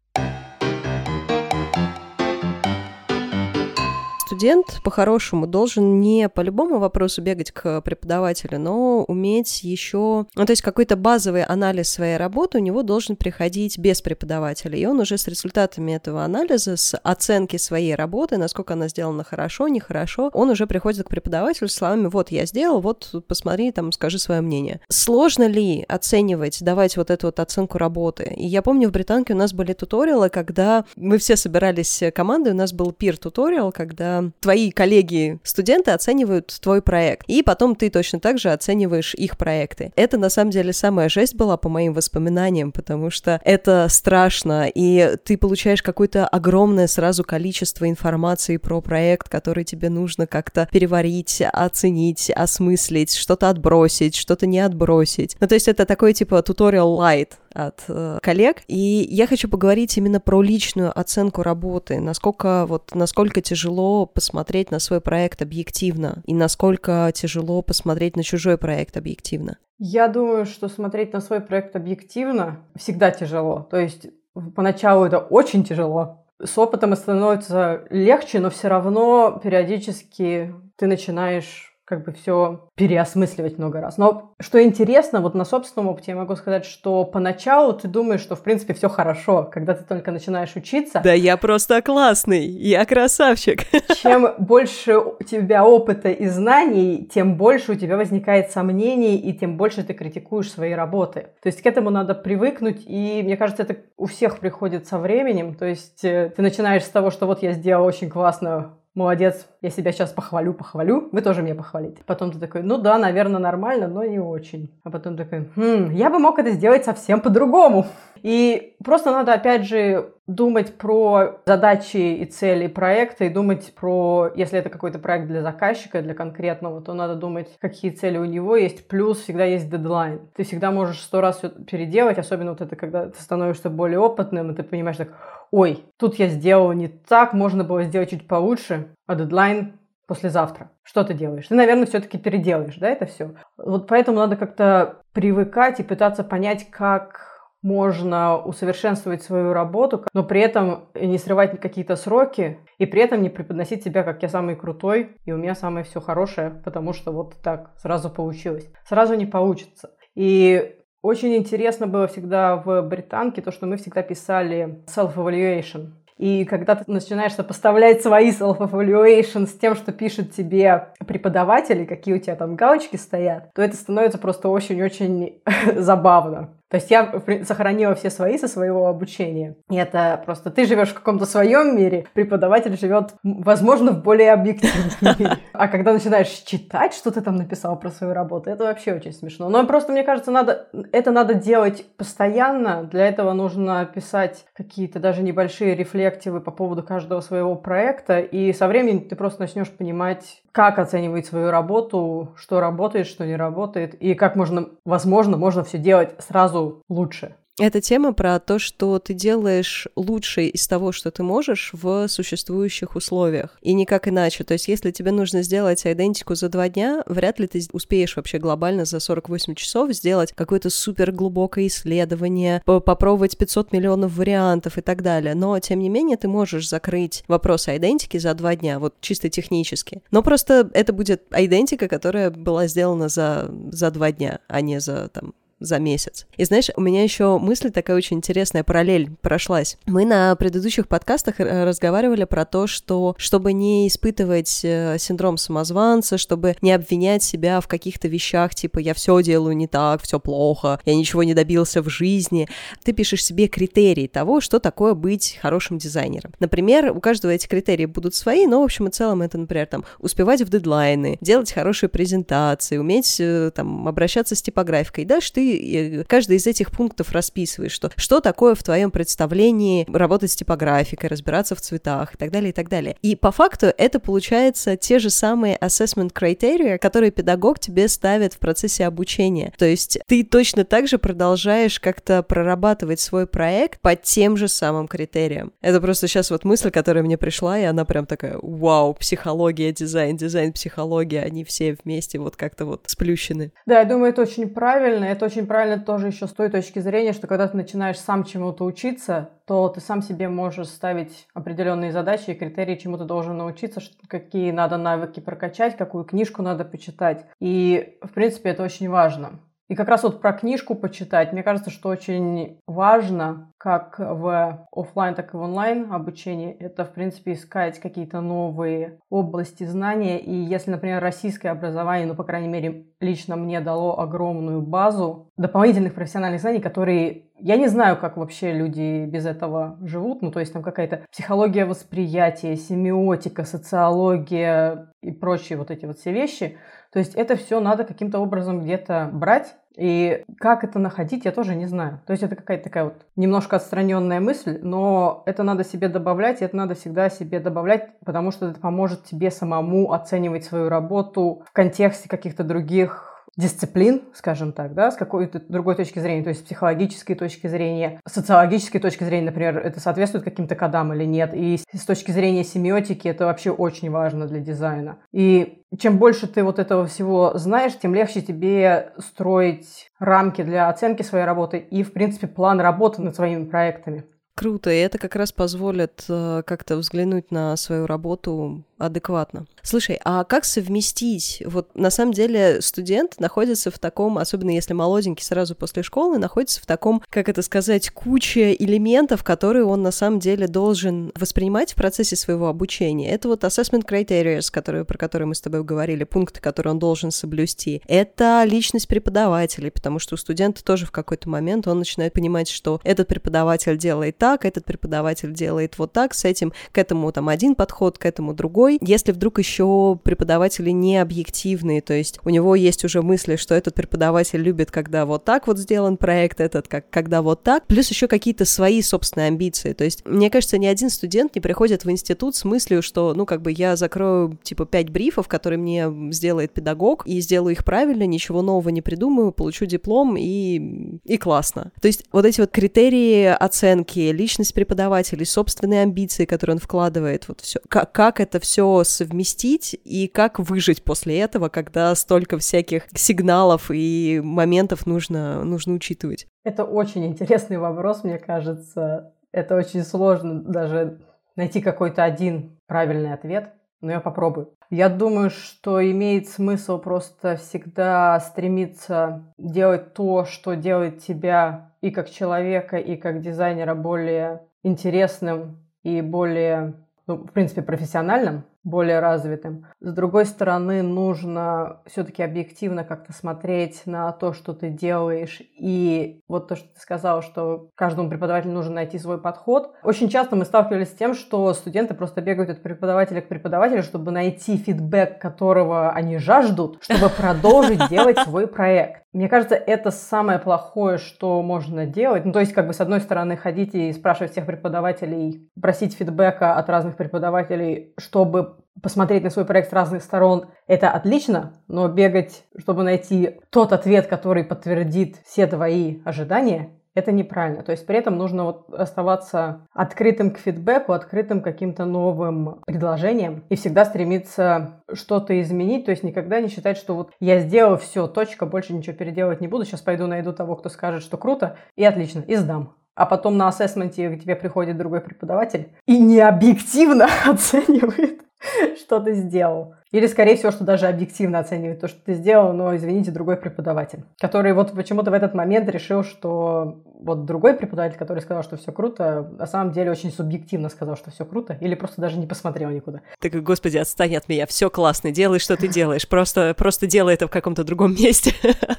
Студент по-хорошему должен не по любому вопросу бегать к преподавателю, но уметь еще, ну, то есть какой-то базовый анализ своей работы у него должен приходить без преподавателя, и он уже с результатами этого анализа, с оценки своей работы, насколько она сделана хорошо, нехорошо, он уже приходит к преподавателю с словами, вот я сделал, вот посмотри, там, скажи свое мнение. Сложно ли оценивать, давать вот эту вот оценку работы? И я помню, в Британке у нас были туториалы, когда мы все собирались командой, у нас был пир-туториал, когда твои коллеги-студенты оценивают твой проект, и потом ты точно так же оцениваешь их проекты. Это, на самом деле, самая жесть была по моим воспоминаниям, потому что это страшно, и ты получаешь какое-то огромное сразу количество информации про проект, который тебе нужно как-то переварить, оценить, осмыслить, что-то отбросить, что-то не отбросить. Ну, то есть это такой, типа, туториал light, от э, коллег. И я хочу поговорить именно про личную оценку работы, насколько вот насколько тяжело посмотреть на свой проект объективно и насколько тяжело посмотреть на чужой проект объективно. Я думаю, что смотреть на свой проект объективно всегда тяжело. То есть поначалу это очень тяжело. С опытом становится легче, но все равно периодически ты начинаешь как бы все переосмысливать много раз. Но что интересно, вот на собственном опыте я могу сказать, что поначалу ты думаешь, что в принципе все хорошо, когда ты только начинаешь учиться. Да, я просто классный, я красавчик. Чем больше у тебя опыта и знаний, тем больше у тебя возникает сомнений, и тем больше ты критикуешь свои работы. То есть к этому надо привыкнуть, и мне кажется, это у всех приходит со временем. То есть э, ты начинаешь с того, что вот я сделал очень классно молодец, я себя сейчас похвалю, похвалю, вы тоже меня похвалите. Потом ты такой, ну да, наверное, нормально, но не очень. А потом такой, хм, я бы мог это сделать совсем по-другому. И просто надо, опять же, думать про задачи и цели проекта, и думать про, если это какой-то проект для заказчика, для конкретного, то надо думать, какие цели у него есть, плюс всегда есть дедлайн. Ты всегда можешь сто раз все переделать, особенно вот это, когда ты становишься более опытным, и ты понимаешь так, ой, тут я сделал не так, можно было сделать чуть получше, а дедлайн послезавтра. Что ты делаешь? Ты, наверное, все-таки переделаешь, да, это все. Вот поэтому надо как-то привыкать и пытаться понять, как можно усовершенствовать свою работу, но при этом не срывать какие-то сроки, и при этом не преподносить себя как я самый крутой, и у меня самое все хорошее, потому что вот так сразу получилось. Сразу не получится. И очень интересно было всегда в британке то, что мы всегда писали self-evaluation. И когда ты начинаешь сопоставлять свои self-evaluation с тем, что пишет тебе преподаватель, и какие у тебя там галочки стоят, то это становится просто очень-очень забавно. То есть я сохранила все свои со своего обучения. И это просто ты живешь в каком-то своем мире, преподаватель живет, возможно, в более объективном мире. А когда начинаешь читать, что ты там написал про свою работу, это вообще очень смешно. Но просто, мне кажется, надо, это надо делать постоянно. Для этого нужно писать какие-то даже небольшие рефлективы по поводу каждого своего проекта. И со временем ты просто начнешь понимать, как оценивать свою работу, что работает, что не работает, и как можно, возможно, можно все делать сразу лучше. Это тема про то, что ты делаешь лучшее из того, что ты можешь в существующих условиях. И никак иначе. То есть, если тебе нужно сделать идентику за два дня, вряд ли ты успеешь вообще глобально за 48 часов сделать какое-то супер глубокое исследование, попробовать 500 миллионов вариантов и так далее. Но, тем не менее, ты можешь закрыть вопрос идентики за два дня, вот чисто технически. Но просто это будет идентика, которая была сделана за, за два дня, а не за там за месяц. И знаешь, у меня еще мысль такая очень интересная, параллель прошлась. Мы на предыдущих подкастах разговаривали про то, что чтобы не испытывать э, синдром самозванца, чтобы не обвинять себя в каких-то вещах, типа я все делаю не так, все плохо, я ничего не добился в жизни, ты пишешь себе критерии того, что такое быть хорошим дизайнером. Например, у каждого эти критерии будут свои, но в общем и целом это, например, там успевать в дедлайны, делать хорошие презентации, уметь э, там обращаться с типографикой. Дальше ты э, каждый из этих пунктов расписываешь, что, что такое в твоем представлении работать с типографикой, разбираться в цветах и так далее, и так далее. И по факту это получается те же самые assessment criteria, которые педагог тебе ставит в процессе обучения. То есть ты точно так же продолжаешь как-то прорабатывать свой проект по тем же самым критериям. Это просто сейчас вот мысль, которая мне пришла, и она прям такая, вау, психология, дизайн, дизайн, психология, они все вместе вот как-то вот сплющены. Да, я думаю, это очень правильно. Это очень правильно тоже еще с той точки зрения, что когда ты начинаешь сам чему-то учиться, то ты сам себе можешь ставить определенные задачи и критерии, чему ты должен научиться, какие надо навыки прокачать, какую книжку надо почитать. И, в принципе, это очень важно. И как раз вот про книжку почитать, мне кажется, что очень важно, как в офлайн, так и в онлайн обучении, это, в принципе, искать какие-то новые области знания. И если, например, российское образование, ну, по крайней мере, лично мне дало огромную базу дополнительных профессиональных знаний, которые я не знаю, как вообще люди без этого живут. Ну, то есть там какая-то психология восприятия, семиотика, социология и прочие вот эти вот все вещи. То есть это все надо каким-то образом где-то брать и как это находить, я тоже не знаю. То есть это какая-то такая вот немножко отстраненная мысль, но это надо себе добавлять, и это надо всегда себе добавлять, потому что это поможет тебе самому оценивать свою работу в контексте каких-то других дисциплин, скажем так, да, с какой-то другой точки зрения, то есть с психологической точки зрения, социологической точки зрения, например, это соответствует каким-то кодам или нет, и с точки зрения семиотики это вообще очень важно для дизайна. И чем больше ты вот этого всего знаешь, тем легче тебе строить рамки для оценки своей работы и, в принципе, план работы над своими проектами. Круто, и это как раз позволит э, как-то взглянуть на свою работу адекватно. Слушай, а как совместить? Вот на самом деле студент находится в таком, особенно если молоденький сразу после школы, находится в таком, как это сказать, куче элементов, которые он на самом деле должен воспринимать в процессе своего обучения. Это вот assessment criteria, которые, про которые мы с тобой говорили, пункты, которые он должен соблюсти. Это личность преподавателей, потому что у студента тоже в какой-то момент он начинает понимать, что этот преподаватель делает так, этот преподаватель делает вот так, с этим, к этому там один подход, к этому другой, другой, если вдруг еще преподаватели не объективные, то есть у него есть уже мысли, что этот преподаватель любит, когда вот так вот сделан проект, этот как когда вот так, плюс еще какие-то свои собственные амбиции. То есть, мне кажется, ни один студент не приходит в институт с мыслью, что, ну, как бы я закрою, типа, пять брифов, которые мне сделает педагог, и сделаю их правильно, ничего нового не придумаю, получу диплом, и, и классно. То есть, вот эти вот критерии оценки, личность преподавателя, собственные амбиции, которые он вкладывает, вот все, как, как это все все совместить и как выжить после этого, когда столько всяких сигналов и моментов нужно, нужно учитывать? Это очень интересный вопрос, мне кажется. Это очень сложно даже найти какой-то один правильный ответ, но я попробую. Я думаю, что имеет смысл просто всегда стремиться делать то, что делает тебя и как человека, и как дизайнера более интересным и более, ну, в принципе, профессиональным более развитым. С другой стороны, нужно все-таки объективно как-то смотреть на то, что ты делаешь. И вот то, что ты сказал, что каждому преподавателю нужно найти свой подход. Очень часто мы сталкивались с тем, что студенты просто бегают от преподавателя к преподавателю, чтобы найти фидбэк, которого они жаждут, чтобы продолжить делать свой проект. Мне кажется, это самое плохое, что можно делать. Ну, то есть, как бы, с одной стороны, ходить и спрашивать всех преподавателей, просить фидбэка от разных преподавателей, чтобы посмотреть на свой проект с разных сторон, это отлично, но бегать, чтобы найти тот ответ, который подтвердит все твои ожидания, это неправильно. То есть при этом нужно вот оставаться открытым к фидбэку, открытым к каким-то новым предложениям и всегда стремиться что-то изменить. То есть никогда не считать, что вот я сделал все, точка, больше ничего переделывать не буду. Сейчас пойду найду того, кто скажет, что круто, и отлично, и сдам а потом на ассессменте к тебе приходит другой преподаватель и не объективно оценивает что ты сделал. Или, скорее всего, что даже объективно оценивает то, что ты сделал, но, извините, другой преподаватель, который вот почему-то в этот момент решил, что вот другой преподаватель, который сказал, что все круто, на самом деле очень субъективно сказал, что все круто, или просто даже не посмотрел никуда. Так, господи, отстань от меня, все классно, делай, что ты делаешь, просто, просто делай это в каком-то другом месте,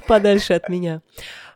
подальше от меня.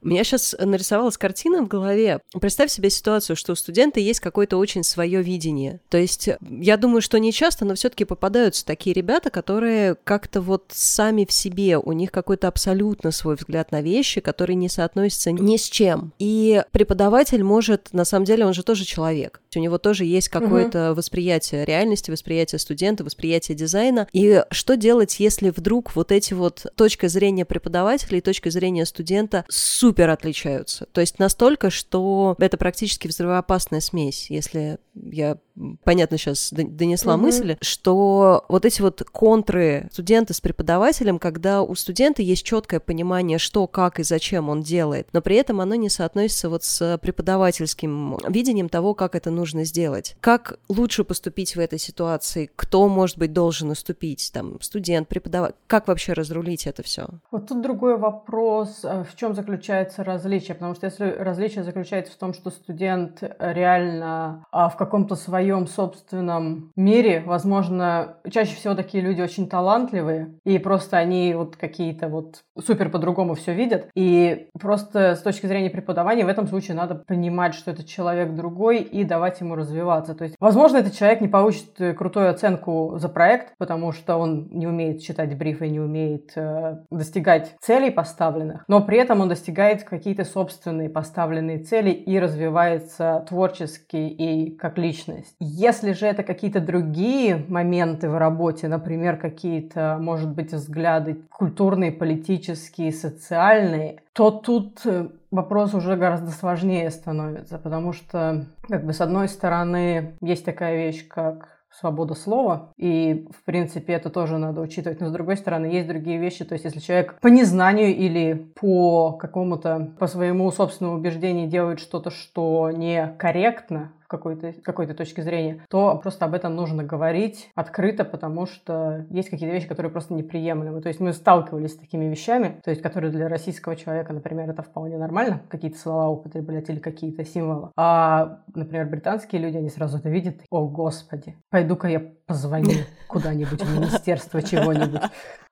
У меня сейчас нарисовалась картина в голове. Представь себе ситуацию, что у студента есть какое-то очень свое видение. То есть я думаю, что не часто, но все-таки попадаются такие ребята, которые как-то вот сами в себе, у них какой-то абсолютно свой взгляд на вещи, который не соотносится ни с чем. И преподаватель может, на самом деле, он же тоже человек. У него тоже есть какое-то угу. восприятие реальности, восприятие студента, восприятие дизайна. И что делать, если вдруг вот эти вот точка зрения преподавателя и точка зрения студента супер супер отличаются. То есть настолько, что это практически взрывоопасная смесь, если я понятно сейчас донесла mm-hmm. мысль, что вот эти вот контры студента с преподавателем, когда у студента есть четкое понимание, что, как и зачем он делает, но при этом оно не соотносится вот с преподавательским видением того, как это нужно сделать. Как лучше поступить в этой ситуации? Кто, может быть, должен уступить? Там, студент, преподаватель? Как вообще разрулить это все? Вот тут другой вопрос. Э, в чем заключается заключается различие? Потому что если различие заключается в том, что студент реально а, в каком-то своем собственном мире, возможно, чаще всего такие люди очень талантливые, и просто они вот какие-то вот супер по-другому все видят, и просто с точки зрения преподавания в этом случае надо понимать, что это человек другой, и давать ему развиваться. То есть, возможно, этот человек не получит крутую оценку за проект, потому что он не умеет читать брифы, не умеет э, достигать целей поставленных, но при этом он достигает какие-то собственные поставленные цели и развивается творчески и как личность. Если же это какие-то другие моменты в работе, например, какие-то, может быть, взгляды культурные, политические, социальные, то тут э, вопрос уже гораздо сложнее становится, потому что, как бы, с одной стороны, есть такая вещь, как свобода слова, и, в принципе, это тоже надо учитывать. Но, с другой стороны, есть другие вещи, то есть, если человек по незнанию или по какому-то, по своему собственному убеждению делает что-то, что некорректно, в какой-то какой точке зрения, то просто об этом нужно говорить открыто, потому что есть какие-то вещи, которые просто неприемлемы. То есть мы сталкивались с такими вещами, то есть которые для российского человека, например, это вполне нормально, какие-то слова употреблять или какие-то символы. А, например, британские люди, они сразу это видят, о господи, пойду-ка я позвоню куда-нибудь в министерство чего-нибудь.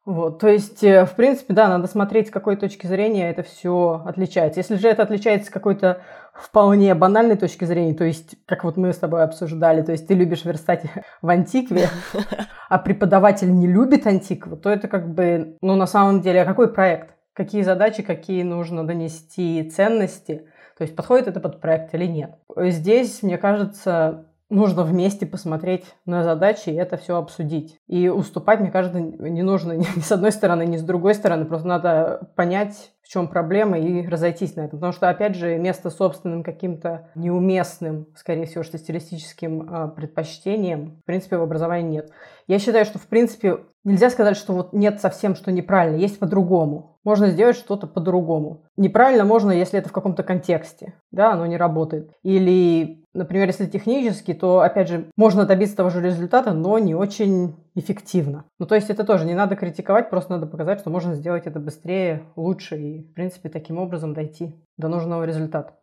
Вот, то есть, э, в принципе, да, надо смотреть, с какой точки зрения это все отличается. Если же это отличается какой-то вполне банальной точки зрения, то есть, как вот мы с тобой обсуждали, то есть ты любишь верстать в антикве, а преподаватель не любит антикву, то это как бы, ну, на самом деле, а какой проект? Какие задачи, какие нужно донести ценности? То есть, подходит это под проект или нет? Здесь, мне кажется, нужно вместе посмотреть на задачи и это все обсудить. И уступать, мне кажется, не нужно ни с одной стороны, ни с другой стороны. Просто надо понять, в чем проблема и разойтись на этом. Потому что, опять же, место собственным каким-то неуместным, скорее всего, что стилистическим э, предпочтением, в принципе, в образовании нет. Я считаю, что, в принципе, нельзя сказать, что вот нет совсем, что неправильно, есть по-другому. Можно сделать что-то по-другому. Неправильно можно, если это в каком-то контексте, да, оно не работает. Или Например, если технически, то, опять же, можно добиться того же результата, но не очень эффективно. Ну, то есть это тоже не надо критиковать, просто надо показать, что можно сделать это быстрее, лучше и, в принципе, таким образом дойти до нужного результата.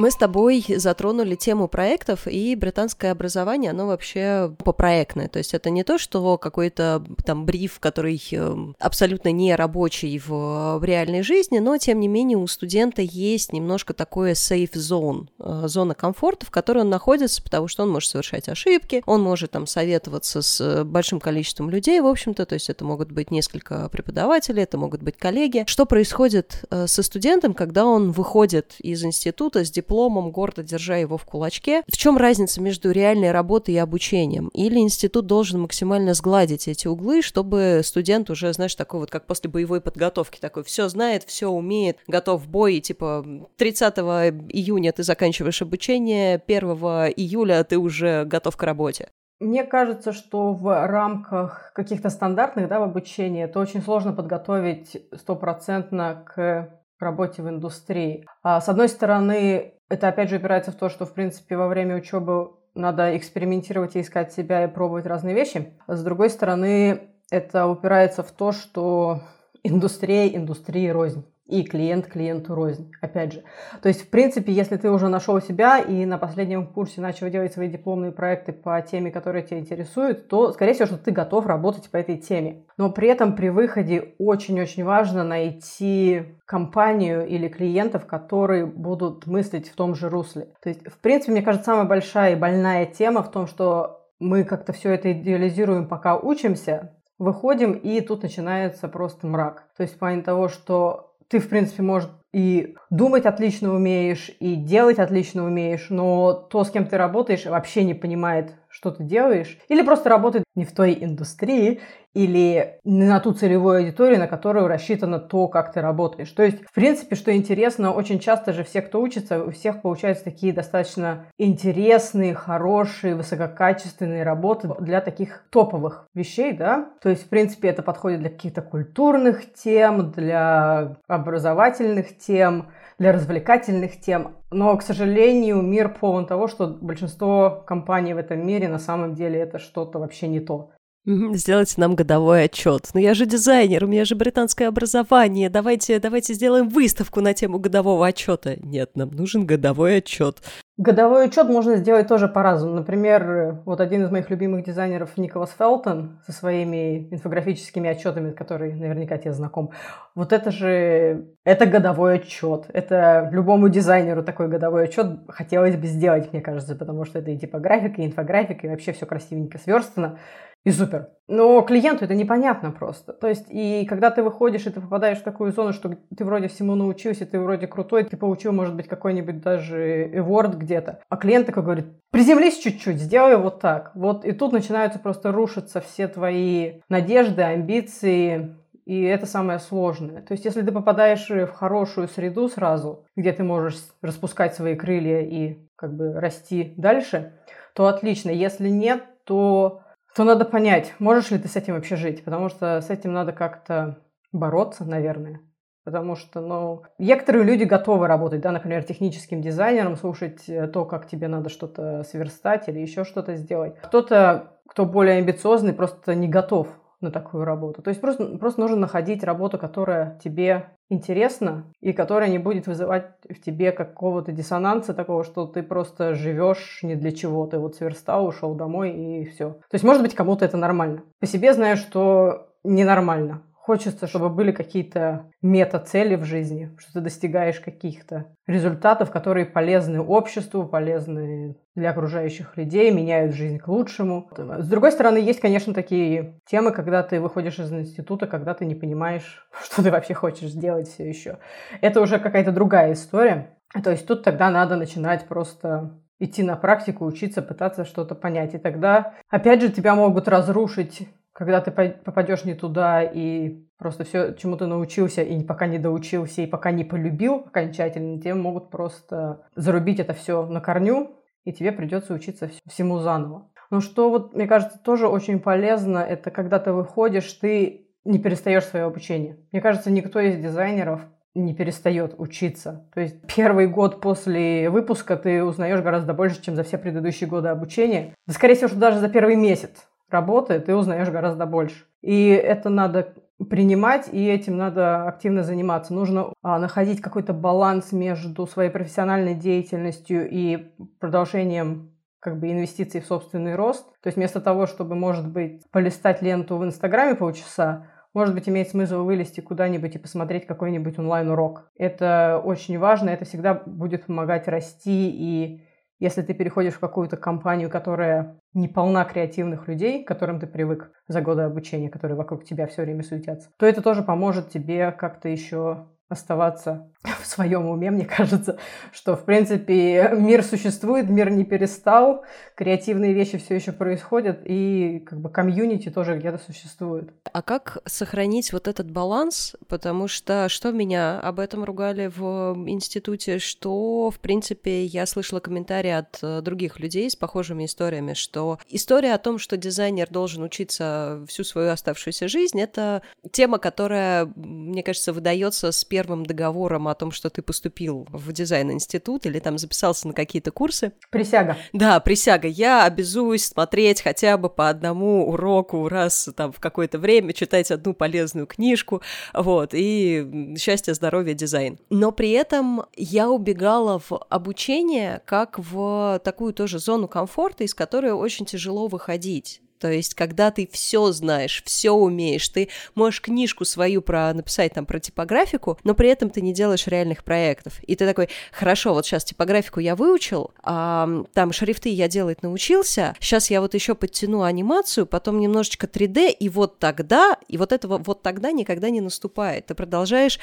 Мы с тобой затронули тему проектов, и британское образование, оно вообще попроектное. То есть это не то, что какой-то там бриф, который эм, абсолютно не рабочий в, реальной жизни, но тем не менее у студента есть немножко такое safe zone, э, зона комфорта, в которой он находится, потому что он может совершать ошибки, он может там советоваться с большим количеством людей, в общем-то, то есть это могут быть несколько преподавателей, это могут быть коллеги. Что происходит э, со студентом, когда он выходит из института с дипломом дипломом, гордо держа его в кулачке. В чем разница между реальной работой и обучением? Или институт должен максимально сгладить эти углы, чтобы студент уже, знаешь, такой вот, как после боевой подготовки, такой все знает, все умеет, готов в бой, и, типа 30 июня ты заканчиваешь обучение, 1 июля ты уже готов к работе. Мне кажется, что в рамках каких-то стандартных да, в обучении это очень сложно подготовить стопроцентно к работе в индустрии. А, с одной стороны, это опять же упирается в то, что, в принципе, во время учебы надо экспериментировать и искать себя и пробовать разные вещи. С другой стороны, это упирается в то, что индустрия индустрии рознь и клиент клиенту рознь, опять же. То есть, в принципе, если ты уже нашел себя и на последнем курсе начал делать свои дипломные проекты по теме, которая тебя интересует, то, скорее всего, что ты готов работать по этой теме. Но при этом при выходе очень-очень важно найти компанию или клиентов, которые будут мыслить в том же русле. То есть, в принципе, мне кажется, самая большая и больная тема в том, что мы как-то все это идеализируем, пока учимся, выходим, и тут начинается просто мрак. То есть в плане того, что ты, в принципе, может и думать отлично умеешь, и делать отлично умеешь, но то, с кем ты работаешь, вообще не понимает, что ты делаешь, или просто работает не в той индустрии, или не на ту целевую аудиторию, на которую рассчитано то, как ты работаешь. То есть, в принципе, что интересно, очень часто же все, кто учится, у всех получаются такие достаточно интересные, хорошие, высококачественные работы для таких топовых вещей, да. То есть, в принципе, это подходит для каких-то культурных тем, для образовательных тем, для развлекательных тем. Но, к сожалению, мир полон того, что большинство компаний в этом мире на самом деле это что-то вообще не то. Сделайте нам годовой отчет. Ну я же дизайнер, у меня же британское образование. Давайте, давайте сделаем выставку на тему годового отчета. Нет, нам нужен годовой отчет. Годовой учет можно сделать тоже по-разному. Например, вот один из моих любимых дизайнеров Николас Фелтон со своими инфографическими отчетами, который наверняка тебе знаком. Вот это же, это годовой отчет. Это любому дизайнеру такой годовой отчет хотелось бы сделать, мне кажется, потому что это и типографика, и инфографика, и вообще все красивенько сверстано и супер. Но клиенту это непонятно просто. То есть, и когда ты выходишь, и ты попадаешь в такую зону, что ты вроде всему научился, ты вроде крутой, ты получил, может быть, какой-нибудь даже эворд где-то, а клиент такой говорит, приземлись чуть-чуть, сделай вот так. Вот, и тут начинаются просто рушиться все твои надежды, амбиции, и это самое сложное. То есть, если ты попадаешь в хорошую среду сразу, где ты можешь распускать свои крылья и как бы расти дальше, то отлично. Если нет, то то надо понять, можешь ли ты с этим вообще жить, потому что с этим надо как-то бороться, наверное. Потому что, ну, некоторые люди готовы работать, да, например, техническим дизайнером, слушать э, то, как тебе надо что-то сверстать или еще что-то сделать. Кто-то, кто более амбициозный, просто не готов на такую работу. То есть просто, просто нужно находить работу, которая тебе интересна и которая не будет вызывать в тебе какого-то диссонанса такого, что ты просто живешь не для чего. Ты вот сверстал, ушел домой и все. То есть, может быть, кому-то это нормально. По себе знаю, что ненормально. Хочется, чтобы были какие-то мета-цели в жизни, что ты достигаешь каких-то результатов, которые полезны обществу, полезны для окружающих людей, меняют жизнь к лучшему. С другой стороны, есть, конечно, такие темы, когда ты выходишь из института, когда ты не понимаешь, что ты вообще хочешь сделать все еще. Это уже какая-то другая история. То есть тут тогда надо начинать просто идти на практику, учиться, пытаться что-то понять. И тогда, опять же, тебя могут разрушить когда ты попадешь не туда и просто все, чему ты научился, и пока не доучился, и пока не полюбил окончательно, тебе могут просто зарубить это все на корню, и тебе придется учиться всему заново. Но что вот, мне кажется, тоже очень полезно, это когда ты выходишь, ты не перестаешь свое обучение. Мне кажется, никто из дизайнеров не перестает учиться. То есть первый год после выпуска ты узнаешь гораздо больше, чем за все предыдущие годы обучения. Да, скорее всего, что даже за первый месяц работы ты узнаешь гораздо больше. И это надо принимать, и этим надо активно заниматься. Нужно а, находить какой-то баланс между своей профессиональной деятельностью и продолжением как бы инвестиций в собственный рост. То есть вместо того, чтобы, может быть, полистать ленту в Инстаграме полчаса, может быть, имеет смысл вылезти куда-нибудь и посмотреть какой-нибудь онлайн-урок. Это очень важно, это всегда будет помогать расти и если ты переходишь в какую-то компанию, которая не полна креативных людей, к которым ты привык за годы обучения, которые вокруг тебя все время суетятся, то это тоже поможет тебе как-то еще оставаться в своем уме, мне кажется, что, в принципе, мир существует, мир не перестал, креативные вещи все еще происходят, и как бы комьюнити тоже где-то существует. А как сохранить вот этот баланс? Потому что что меня об этом ругали в институте, что, в принципе, я слышала комментарии от э, других людей с похожими историями, что история о том, что дизайнер должен учиться всю свою оставшуюся жизнь, это тема, которая, мне кажется, выдается с первого первым договором о том, что ты поступил в дизайн-институт или там записался на какие-то курсы. Присяга. Да, присяга. Я обязуюсь смотреть хотя бы по одному уроку раз там в какое-то время, читать одну полезную книжку, вот, и счастье, здоровье, дизайн. Но при этом я убегала в обучение как в такую тоже зону комфорта, из которой очень тяжело выходить. То есть, когда ты все знаешь, все умеешь, ты можешь книжку свою про написать там про типографику, но при этом ты не делаешь реальных проектов. И ты такой, хорошо, вот сейчас типографику я выучил, а, там шрифты я делать научился, сейчас я вот еще подтяну анимацию, потом немножечко 3D, и вот тогда, и вот этого вот тогда никогда не наступает. Ты продолжаешь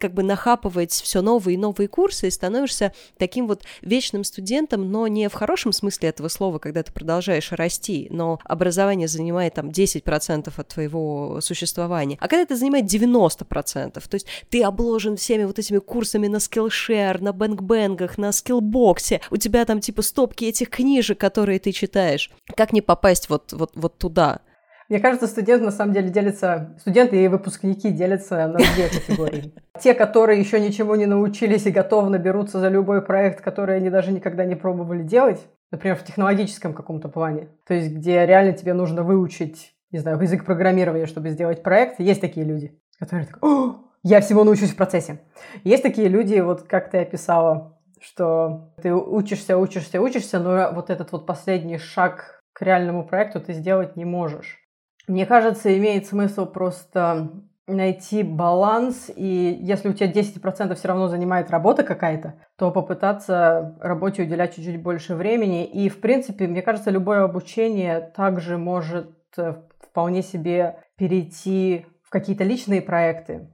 как бы нахапывать все новые и новые курсы и становишься таким вот вечным студентом, но не в хорошем смысле этого слова, когда ты продолжаешь расти, но образование занимает там 10% от твоего существования, а когда это занимает 90%, то есть ты обложен всеми вот этими курсами на Skillshare, на бэнкбэнгах, на скиллбоксе, у тебя там типа стопки этих книжек, которые ты читаешь. Как не попасть вот, вот, вот туда? Мне кажется, студент на самом деле делится, студенты и выпускники делятся на две категории. Те, которые еще ничего не научились и готовы наберутся за любой проект, который они даже никогда не пробовали делать, например, в технологическом каком-то плане, то есть где реально тебе нужно выучить, не знаю, язык программирования, чтобы сделать проект, есть такие люди, которые такие, О, я всего научусь в процессе. Есть такие люди, вот как ты описала, что ты учишься, учишься, учишься, но вот этот вот последний шаг к реальному проекту ты сделать не можешь. Мне кажется, имеет смысл просто найти баланс, и если у тебя 10% все равно занимает работа какая-то, то попытаться работе уделять чуть-чуть больше времени. И, в принципе, мне кажется, любое обучение также может э, вполне себе перейти в какие-то личные проекты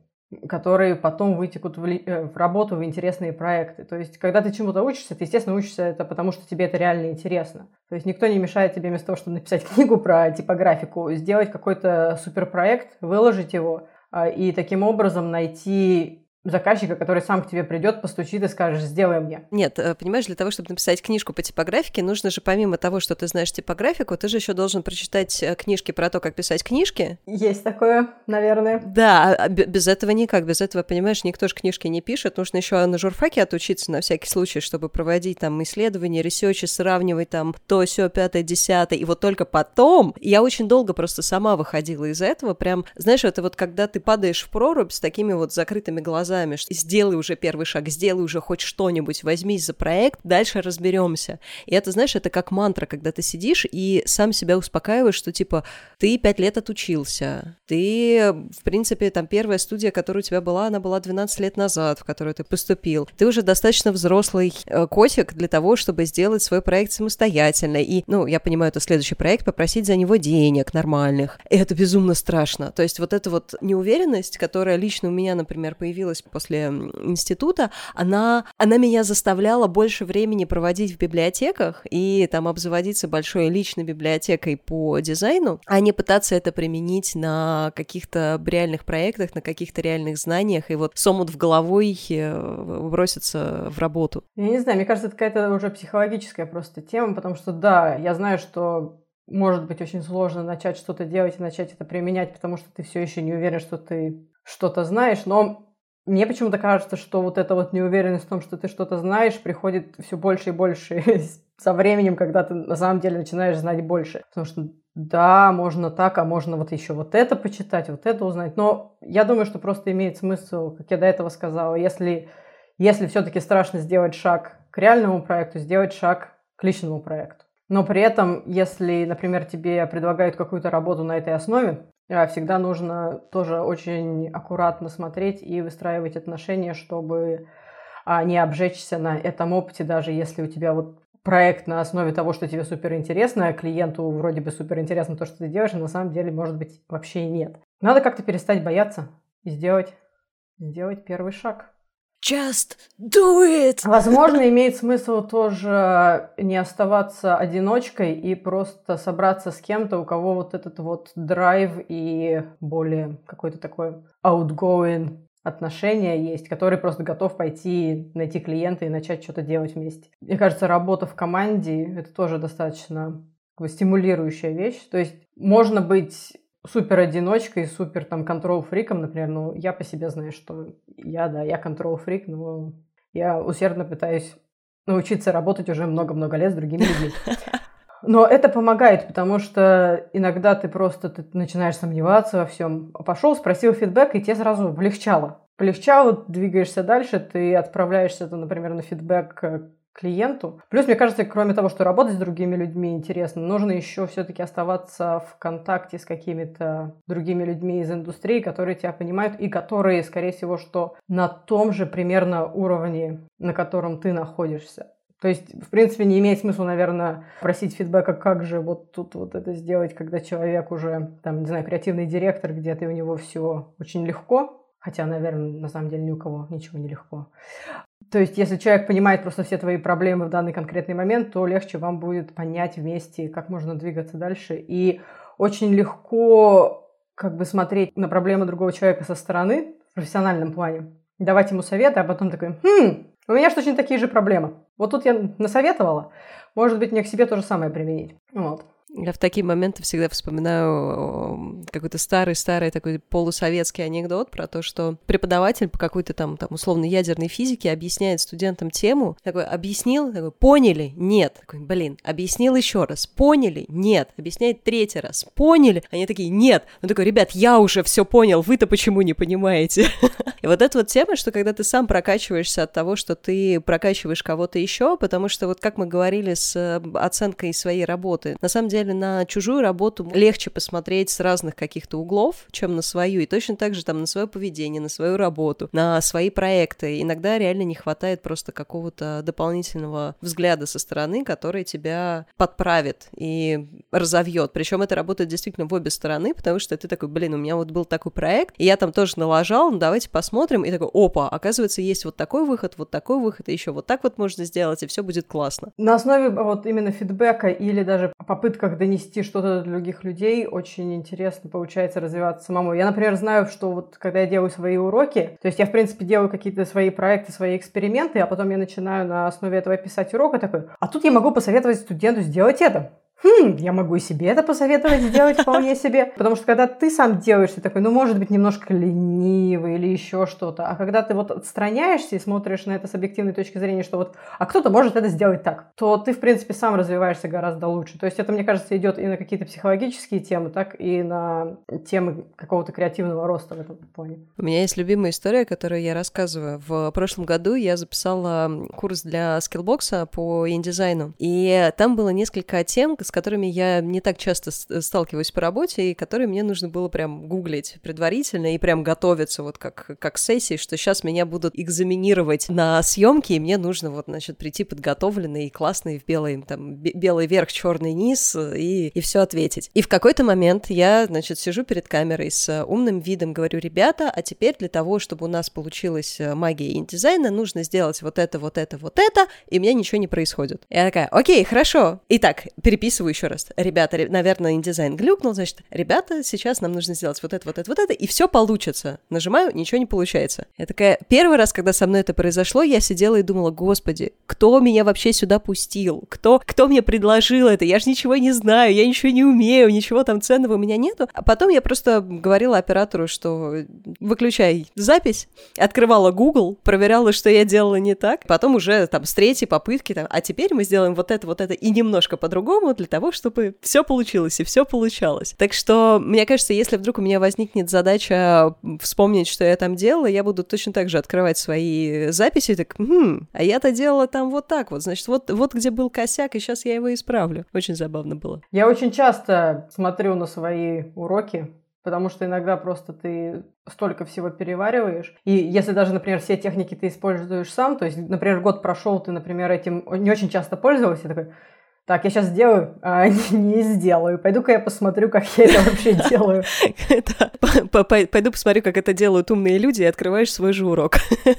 которые потом вытекут в, ли, э, в работу, в интересные проекты. То есть, когда ты чему-то учишься, ты, естественно, учишься это потому, что тебе это реально интересно. То есть, никто не мешает тебе вместо того, чтобы написать книгу про типографику, сделать какой-то суперпроект, выложить его, и таким образом найти заказчика, который сам к тебе придет, постучит и скажет, сделай мне. Нет, э, понимаешь, для того, чтобы написать книжку по типографике, нужно же помимо того, что ты знаешь типографику, ты же еще должен прочитать э, книжки про то, как писать книжки. Есть такое, наверное. Да, а, а без этого никак, без этого, понимаешь, никто же книжки не пишет, нужно еще на журфаке отучиться на всякий случай, чтобы проводить там исследования, ресерчи, сравнивать там то, все, пятое, десятое, и вот только потом, я очень долго просто сама выходила из этого, прям, знаешь, это вот когда ты падаешь в прорубь с такими вот закрытыми глазами, глазами, что сделай уже первый шаг, сделай уже хоть что-нибудь, возьмись за проект, дальше разберемся. И это, знаешь, это как мантра, когда ты сидишь и сам себя успокаиваешь, что типа ты пять лет отучился, ты, в принципе, там первая студия, которая у тебя была, она была 12 лет назад, в которую ты поступил. Ты уже достаточно взрослый э, котик для того, чтобы сделать свой проект самостоятельно. И, ну, я понимаю, это следующий проект, попросить за него денег нормальных. И это безумно страшно. То есть вот эта вот неуверенность, которая лично у меня, например, появилась училась после института, она, она меня заставляла больше времени проводить в библиотеках и там обзаводиться большой личной библиотекой по дизайну, а не пытаться это применить на каких-то реальных проектах, на каких-то реальных знаниях, и вот сомут в головой э, броситься в работу. Я не знаю, мне кажется, это какая-то уже психологическая просто тема, потому что да, я знаю, что может быть очень сложно начать что-то делать и начать это применять, потому что ты все еще не уверен, что ты что-то знаешь, но мне почему-то кажется, что вот эта вот неуверенность в том, что ты что-то знаешь, приходит все больше и больше со временем, когда ты на самом деле начинаешь знать больше. Потому что да, можно так, а можно вот еще вот это почитать, вот это узнать. Но я думаю, что просто имеет смысл, как я до этого сказала, если, если все-таки страшно сделать шаг к реальному проекту, сделать шаг к личному проекту. Но при этом, если, например, тебе предлагают какую-то работу на этой основе, всегда нужно тоже очень аккуратно смотреть и выстраивать отношения, чтобы а, не обжечься на этом опыте, даже если у тебя вот проект на основе того, что тебе супер интересно, а клиенту вроде бы супер интересно то, что ты делаешь, а на самом деле, может быть, вообще нет. Надо как-то перестать бояться и сделать, сделать первый шаг. Just do it! Возможно, имеет смысл тоже не оставаться одиночкой и просто собраться с кем-то, у кого вот этот вот драйв и более какой-то такой outgoing отношения есть, который просто готов пойти найти клиента и начать что-то делать вместе. Мне кажется, работа в команде — это тоже достаточно стимулирующая вещь. То есть можно быть супер одиночкой, супер там контрол фриком, например, ну, я по себе знаю, что я, да, я контрол фрик, но я усердно пытаюсь научиться работать уже много-много лет с другими людьми. Но это помогает, потому что иногда ты просто ты начинаешь сомневаться во всем. Пошел, спросил фидбэк, и тебе сразу полегчало. Полегчало, двигаешься дальше, ты отправляешься, например, на фидбэк клиенту. Плюс, мне кажется, кроме того, что работать с другими людьми интересно, нужно еще все-таки оставаться в контакте с какими-то другими людьми из индустрии, которые тебя понимают и которые, скорее всего, что на том же примерно уровне, на котором ты находишься. То есть, в принципе, не имеет смысла, наверное, просить фидбэка, как же вот тут вот это сделать, когда человек уже, там, не знаю, креативный директор где-то, и у него все очень легко, хотя, наверное, на самом деле ни у кого ничего не легко. То есть, если человек понимает просто все твои проблемы в данный конкретный момент, то легче вам будет понять вместе, как можно двигаться дальше. И очень легко как бы смотреть на проблемы другого человека со стороны в профессиональном плане, давать ему советы, а потом такой, хм, у меня же точно такие же проблемы. Вот тут я насоветовала. Может быть, мне к себе то же самое применить. Вот. Я в такие моменты всегда вспоминаю какой-то старый-старый такой полусоветский анекдот про то, что преподаватель по какой-то там, там условно ядерной физике объясняет студентам тему, такой, объяснил, такой, поняли? Нет. Такой, блин, объяснил еще раз, поняли? Нет. Объясняет третий раз, поняли? Они такие, нет. Он такой, ребят, я уже все понял, вы-то почему не понимаете? И вот эта вот тема, что когда ты сам прокачиваешься от того, что ты прокачиваешь кого-то еще, потому что вот как мы говорили с э, оценкой своей работы, на самом деле деле на чужую работу легче посмотреть с разных каких-то углов, чем на свою. И точно так же там на свое поведение, на свою работу, на свои проекты. Иногда реально не хватает просто какого-то дополнительного взгляда со стороны, который тебя подправит и разовьет. Причем это работает действительно в обе стороны, потому что ты такой, блин, у меня вот был такой проект, и я там тоже налажал, ну давайте посмотрим, и такой, опа, оказывается, есть вот такой выход, вот такой выход, и еще вот так вот можно сделать, и все будет классно. На основе вот именно фидбэка или даже попытка как донести что-то до других людей, очень интересно получается развиваться самому. Я, например, знаю, что вот когда я делаю свои уроки, то есть я, в принципе, делаю какие-то свои проекты, свои эксперименты, а потом я начинаю на основе этого писать урок, и такой, а тут я могу посоветовать студенту сделать это хм, я могу и себе это посоветовать сделать вполне себе. Потому что когда ты сам делаешь, ты такой, ну, может быть, немножко ленивый или еще что-то. А когда ты вот отстраняешься и смотришь на это с объективной точки зрения, что вот, а кто-то может это сделать так, то ты, в принципе, сам развиваешься гораздо лучше. То есть это, мне кажется, идет и на какие-то психологические темы, так и на темы какого-то креативного роста в этом плане. У меня есть любимая история, которую я рассказываю. В прошлом году я записала курс для скиллбокса по индизайну, и там было несколько тем, которыми я не так часто сталкиваюсь по работе, и которые мне нужно было прям гуглить предварительно и прям готовиться вот как, как сессии, что сейчас меня будут экзаменировать на съемки, и мне нужно вот, значит, прийти подготовленный и классный в белый, там, белый верх, черный низ и, и все ответить. И в какой-то момент я, значит, сижу перед камерой с умным видом, говорю, ребята, а теперь для того, чтобы у нас получилась э, магия индизайна, нужно сделать вот это, вот это, вот это, и у меня ничего не происходит. Я такая, окей, хорошо. Итак, переписываю записываю еще раз. Ребята, наверное, индизайн глюкнул, значит, ребята, сейчас нам нужно сделать вот это, вот это, вот это, и все получится. Нажимаю, ничего не получается. Я такая, первый раз, когда со мной это произошло, я сидела и думала, господи, кто меня вообще сюда пустил? Кто, кто мне предложил это? Я же ничего не знаю, я ничего не умею, ничего там ценного у меня нету. А потом я просто говорила оператору, что выключай запись, открывала Google, проверяла, что я делала не так, потом уже там с третьей попытки, там, а теперь мы сделаем вот это, вот это и немножко по-другому для того, чтобы все получилось и все получалось. Так что, мне кажется, если вдруг у меня возникнет задача вспомнить, что я там делала, я буду точно так же открывать свои записи, так, хм, а я-то делала там вот так вот, значит, вот, вот где был косяк, и сейчас я его исправлю. Очень забавно было. Я очень часто смотрю на свои уроки, Потому что иногда просто ты столько всего перевариваешь. И если даже, например, все техники ты используешь сам, то есть, например, год прошел, ты, например, этим не очень часто пользовался, такой, так, я сейчас сделаю, а не сделаю. Пойду-ка я посмотрю, как я это вообще делаю. Пойду посмотрю, как это делают умные люди, и открываешь свой же урок.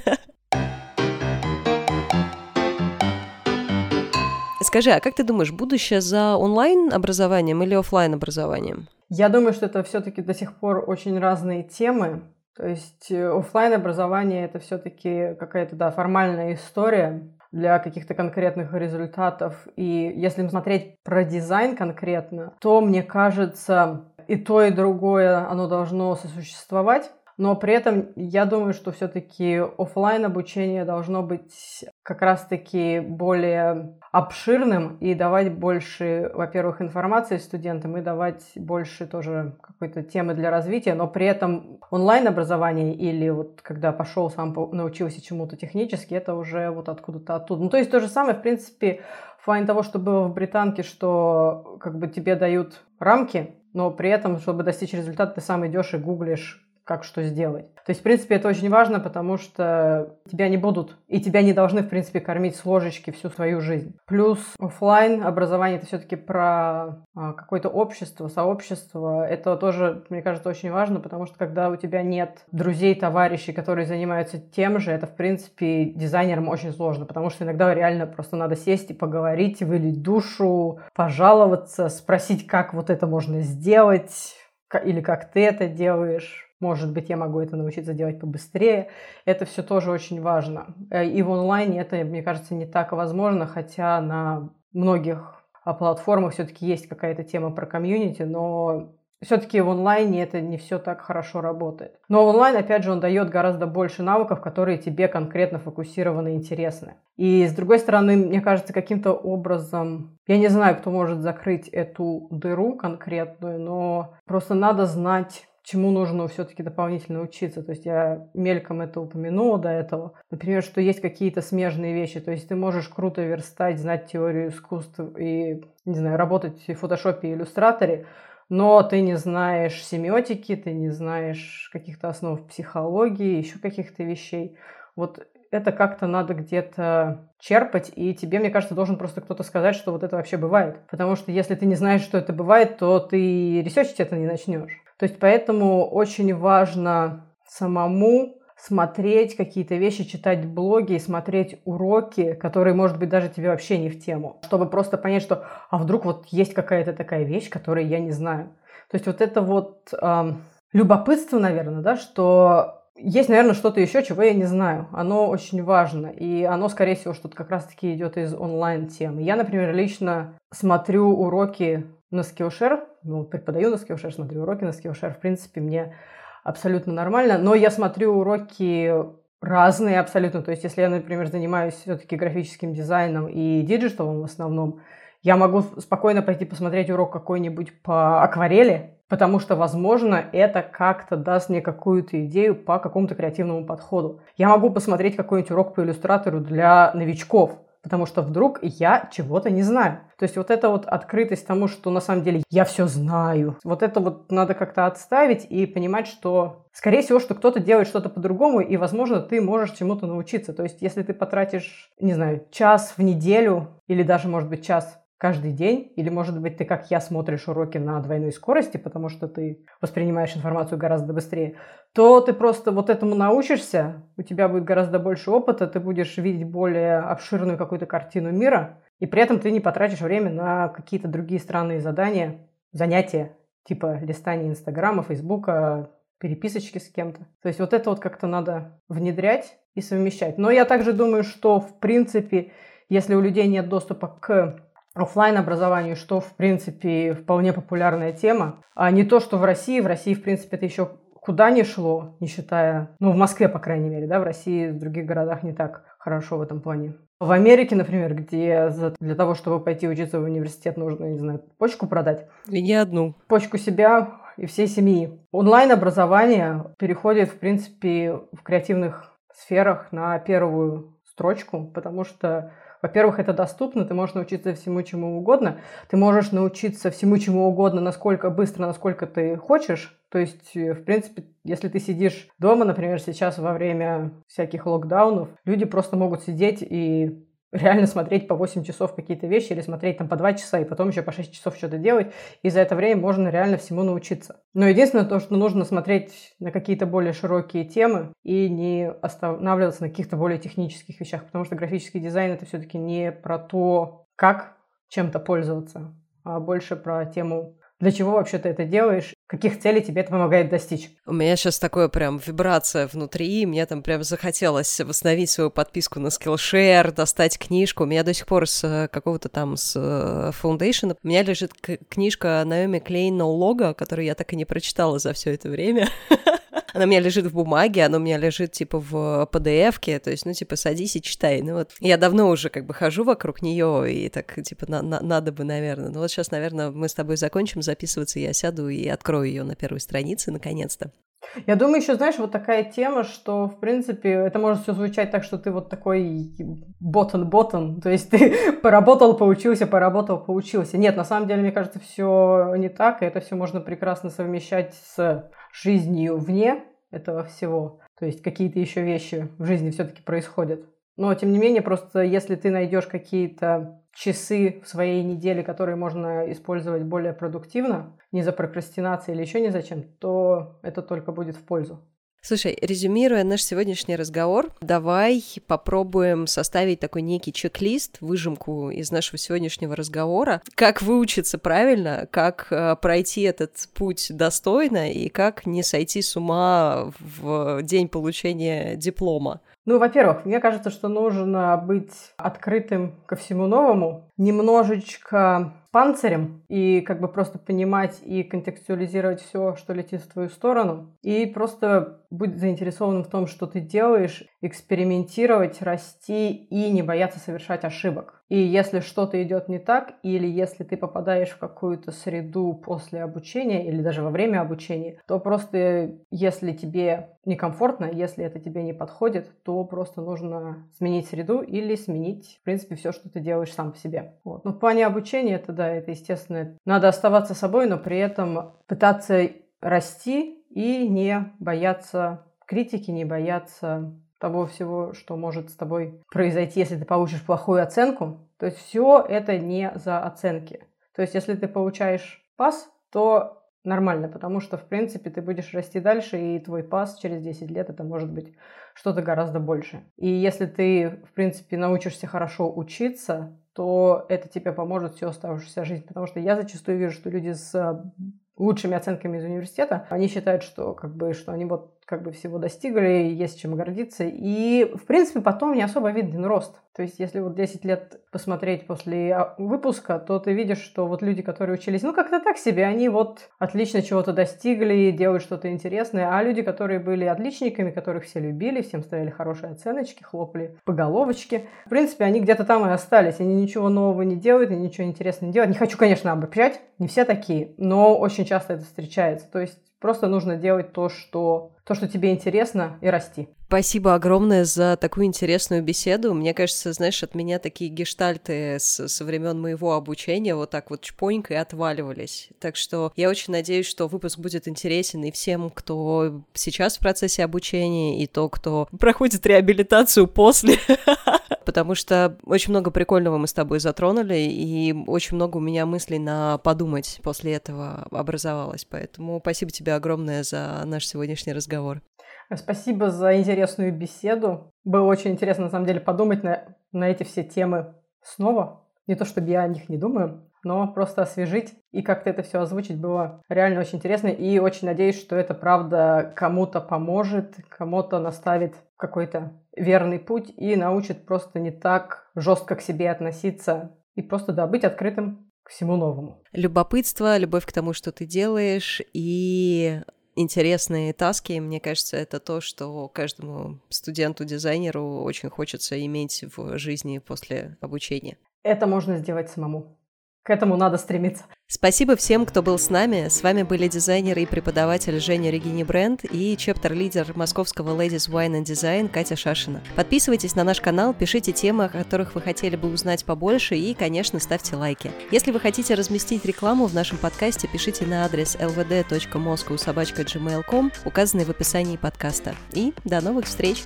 Скажи, а как ты думаешь, будущее за онлайн образованием или офлайн образованием? Я думаю, что это все-таки до сих пор очень разные темы. То есть э, офлайн образование это все-таки какая-то да, формальная история для каких-то конкретных результатов. И если смотреть про дизайн конкретно, то, мне кажется, и то, и другое, оно должно сосуществовать. Но при этом я думаю, что все-таки офлайн обучение должно быть как раз-таки более обширным и давать больше, во-первых, информации студентам и давать больше тоже какой-то темы для развития, но при этом онлайн образование или вот когда пошел сам научился чему-то технически, это уже вот откуда-то оттуда. Ну, то есть то же самое, в принципе, в плане того, что было в британке, что как бы тебе дают рамки, но при этом, чтобы достичь результата, ты сам идешь и гуглишь как что сделать. То есть, в принципе, это очень важно, потому что тебя не будут и тебя не должны, в принципе, кормить с ложечки всю свою жизнь. Плюс офлайн образование это все-таки про а, какое-то общество, сообщество. Это тоже, мне кажется, очень важно, потому что когда у тебя нет друзей, товарищей, которые занимаются тем же, это, в принципе, дизайнерам очень сложно, потому что иногда реально просто надо сесть и поговорить, вылить душу, пожаловаться, спросить, как вот это можно сделать, или как ты это делаешь может быть, я могу это научиться делать побыстрее. Это все тоже очень важно. Э, и в онлайне это, мне кажется, не так возможно, хотя на многих а, платформах все-таки есть какая-то тема про комьюнити, но все-таки в онлайне это не все так хорошо работает. Но онлайн, опять же, он дает гораздо больше навыков, которые тебе конкретно фокусированы и интересны. И с другой стороны, мне кажется, каким-то образом, я не знаю, кто может закрыть эту дыру конкретную, но просто надо знать чему нужно все-таки дополнительно учиться. То есть я мельком это упомянула до этого. Например, что есть какие-то смежные вещи. То есть ты можешь круто верстать, знать теорию искусств и, не знаю, работать в фотошопе и иллюстраторе, но ты не знаешь семиотики, ты не знаешь каких-то основ психологии, еще каких-то вещей. Вот это как-то надо где-то черпать, и тебе, мне кажется, должен просто кто-то сказать, что вот это вообще бывает. Потому что если ты не знаешь, что это бывает, то ты ресерчить это не начнешь. То есть поэтому очень важно самому смотреть какие-то вещи, читать блоги смотреть уроки, которые, может быть, даже тебе вообще не в тему, чтобы просто понять, что а вдруг вот есть какая-то такая вещь, которую я не знаю. То есть вот это вот э, любопытство, наверное, да, что есть, наверное, что-то еще, чего я не знаю. Оно очень важно. И оно, скорее всего, что-то как раз-таки идет из онлайн-темы. Я, например, лично смотрю уроки на Skillshare, ну, преподаю на Skillshare, смотрю уроки на Skillshare, в принципе, мне абсолютно нормально, но я смотрю уроки разные абсолютно, то есть если я, например, занимаюсь все-таки графическим дизайном и диджиталом в основном, я могу спокойно пойти посмотреть урок какой-нибудь по акварели, потому что, возможно, это как-то даст мне какую-то идею по какому-то креативному подходу. Я могу посмотреть какой-нибудь урок по иллюстратору для новичков, потому что вдруг я чего-то не знаю. То есть вот эта вот открытость тому, что на самом деле я все знаю, вот это вот надо как-то отставить и понимать, что скорее всего, что кто-то делает что-то по-другому, и, возможно, ты можешь чему-то научиться. То есть если ты потратишь, не знаю, час в неделю или даже, может быть, час каждый день, или, может быть, ты, как я, смотришь уроки на двойной скорости, потому что ты воспринимаешь информацию гораздо быстрее, то ты просто вот этому научишься, у тебя будет гораздо больше опыта, ты будешь видеть более обширную какую-то картину мира, и при этом ты не потратишь время на какие-то другие странные задания, занятия, типа листания Инстаграма, Фейсбука, переписочки с кем-то. То есть вот это вот как-то надо внедрять и совмещать. Но я также думаю, что в принципе, если у людей нет доступа к офлайн образованию, что, в принципе, вполне популярная тема. А не то, что в России. В России, в принципе, это еще куда ни шло, не считая, ну, в Москве, по крайней мере, да, в России, в других городах не так хорошо в этом плане. В Америке, например, где для того, чтобы пойти учиться в университет, нужно, не знаю, почку продать. И не одну. Почку себя и всей семьи. Онлайн-образование переходит, в принципе, в креативных сферах на первую строчку, потому что во-первых, это доступно, ты можешь научиться всему чему угодно. Ты можешь научиться всему чему угодно, насколько быстро, насколько ты хочешь. То есть, э, в принципе, если ты сидишь дома, например, сейчас во время всяких локдаунов, люди просто могут сидеть и реально смотреть по 8 часов какие-то вещи или смотреть там по 2 часа и потом еще по 6 часов что-то делать. И за это время можно реально всему научиться. Но единственное то, что нужно смотреть на какие-то более широкие темы и не останавливаться на каких-то более технических вещах, потому что графический дизайн это все-таки не про то, как чем-то пользоваться, а больше про тему, для чего вообще ты это делаешь, каких целей тебе это помогает достичь. У меня сейчас такое прям вибрация внутри, мне там прям захотелось восстановить свою подписку на Skillshare, достать книжку. У меня до сих пор с э, какого-то там с э, Foundation у меня лежит книжка Наоми Клейн No Logo, которую я так и не прочитала за все это время. Она у меня лежит в бумаге, она у меня лежит, типа, в PDF-ке, то есть, ну, типа, садись и читай. Ну, вот я давно уже, как бы, хожу вокруг нее, и так, типа, на на надо бы, наверное. Ну, вот сейчас, наверное, мы с тобой закончим записываться, я сяду и открою ее на первой странице, наконец-то. Я думаю, еще, знаешь, вот такая тема, что, в принципе, это может все звучать так, что ты вот такой ботан-ботан, то есть ты поработал, поучился, поработал, поучился. Нет, на самом деле, мне кажется, все не так, и это все можно прекрасно совмещать с жизнью вне этого всего. То есть какие-то еще вещи в жизни все-таки происходят. Но, тем не менее, просто если ты найдешь какие-то часы в своей неделе, которые можно использовать более продуктивно, не за прокрастинацией или еще не зачем, то это только будет в пользу. Слушай, резюмируя наш сегодняшний разговор, давай попробуем составить такой некий чек-лист, выжимку из нашего сегодняшнего разговора, как выучиться правильно, как э, пройти этот путь достойно и как не сойти с ума в день получения диплома. Ну, во-первых, мне кажется, что нужно быть открытым ко всему новому, немножечко панцирем и как бы просто понимать и контекстуализировать все, что летит в твою сторону, и просто быть заинтересованным в том, что ты делаешь, экспериментировать, расти и не бояться совершать ошибок. И если что-то идет не так, или если ты попадаешь в какую-то среду после обучения или даже во время обучения, то просто если тебе некомфортно, если это тебе не подходит, то просто нужно сменить среду или сменить, в принципе, все, что ты делаешь сам по себе. Вот. Но в плане обучения это, да, это естественно. Надо оставаться собой, но при этом пытаться расти и не бояться критики, не бояться того всего, что может с тобой произойти, если ты получишь плохую оценку. То есть все это не за оценки. То есть если ты получаешь пас, то нормально, потому что, в принципе, ты будешь расти дальше, и твой пас через 10 лет это может быть что-то гораздо больше. И если ты, в принципе, научишься хорошо учиться, то это тебе поможет всю оставшуюся жизнь. Потому что я зачастую вижу, что люди с лучшими оценками из университета, они считают, что как бы, что они вот как бы всего достигли, есть чем гордиться. И, в принципе, потом не особо виден рост. То есть, если вот 10 лет посмотреть после а, выпуска, то ты видишь, что вот люди, которые учились, ну, как-то так себе, они вот отлично чего-то достигли, делают что-то интересное, а люди, которые были отличниками, которых все любили, всем ставили хорошие оценочки, хлопали по головочке, в принципе, они где-то там и остались, они ничего нового не делают, и ничего интересного не делают. Не хочу, конечно, обобщать, не все такие, но очень часто это встречается. То есть, просто нужно делать то, что то, что тебе интересно, и расти. Спасибо огромное за такую интересную беседу. Мне кажется, знаешь, от меня такие гештальты с, со времен моего обучения вот так вот чпонько и отваливались. Так что я очень надеюсь, что выпуск будет интересен и всем, кто сейчас в процессе обучения, и то, кто проходит реабилитацию после. Потому что очень много прикольного мы с тобой затронули, и очень много у меня мыслей на подумать после этого образовалось. Поэтому спасибо тебе огромное за наш сегодняшний разговор. Спасибо за интересную беседу. Было очень интересно, на самом деле, подумать на, на эти все темы снова. Не то, чтобы я о них не думаю, но просто освежить и как-то это все озвучить было реально очень интересно. И очень надеюсь, что это правда кому-то поможет, кому-то наставит какой-то верный путь и научит просто не так жестко к себе относиться и просто да, быть открытым к всему новому. Любопытство, любовь к тому, что ты делаешь, и интересные таски. Мне кажется, это то, что каждому студенту-дизайнеру очень хочется иметь в жизни после обучения. Это можно сделать самому. К этому надо стремиться. Спасибо всем, кто был с нами. С вами были дизайнер и преподаватель Женя Регини Бренд и чептер-лидер московского Ladies Wine and Design Катя Шашина. Подписывайтесь на наш канал, пишите темы, о которых вы хотели бы узнать побольше и, конечно, ставьте лайки. Если вы хотите разместить рекламу в нашем подкасте, пишите на адрес lvd.moscow.gmail.com, указанный в описании подкаста. И до новых встреч!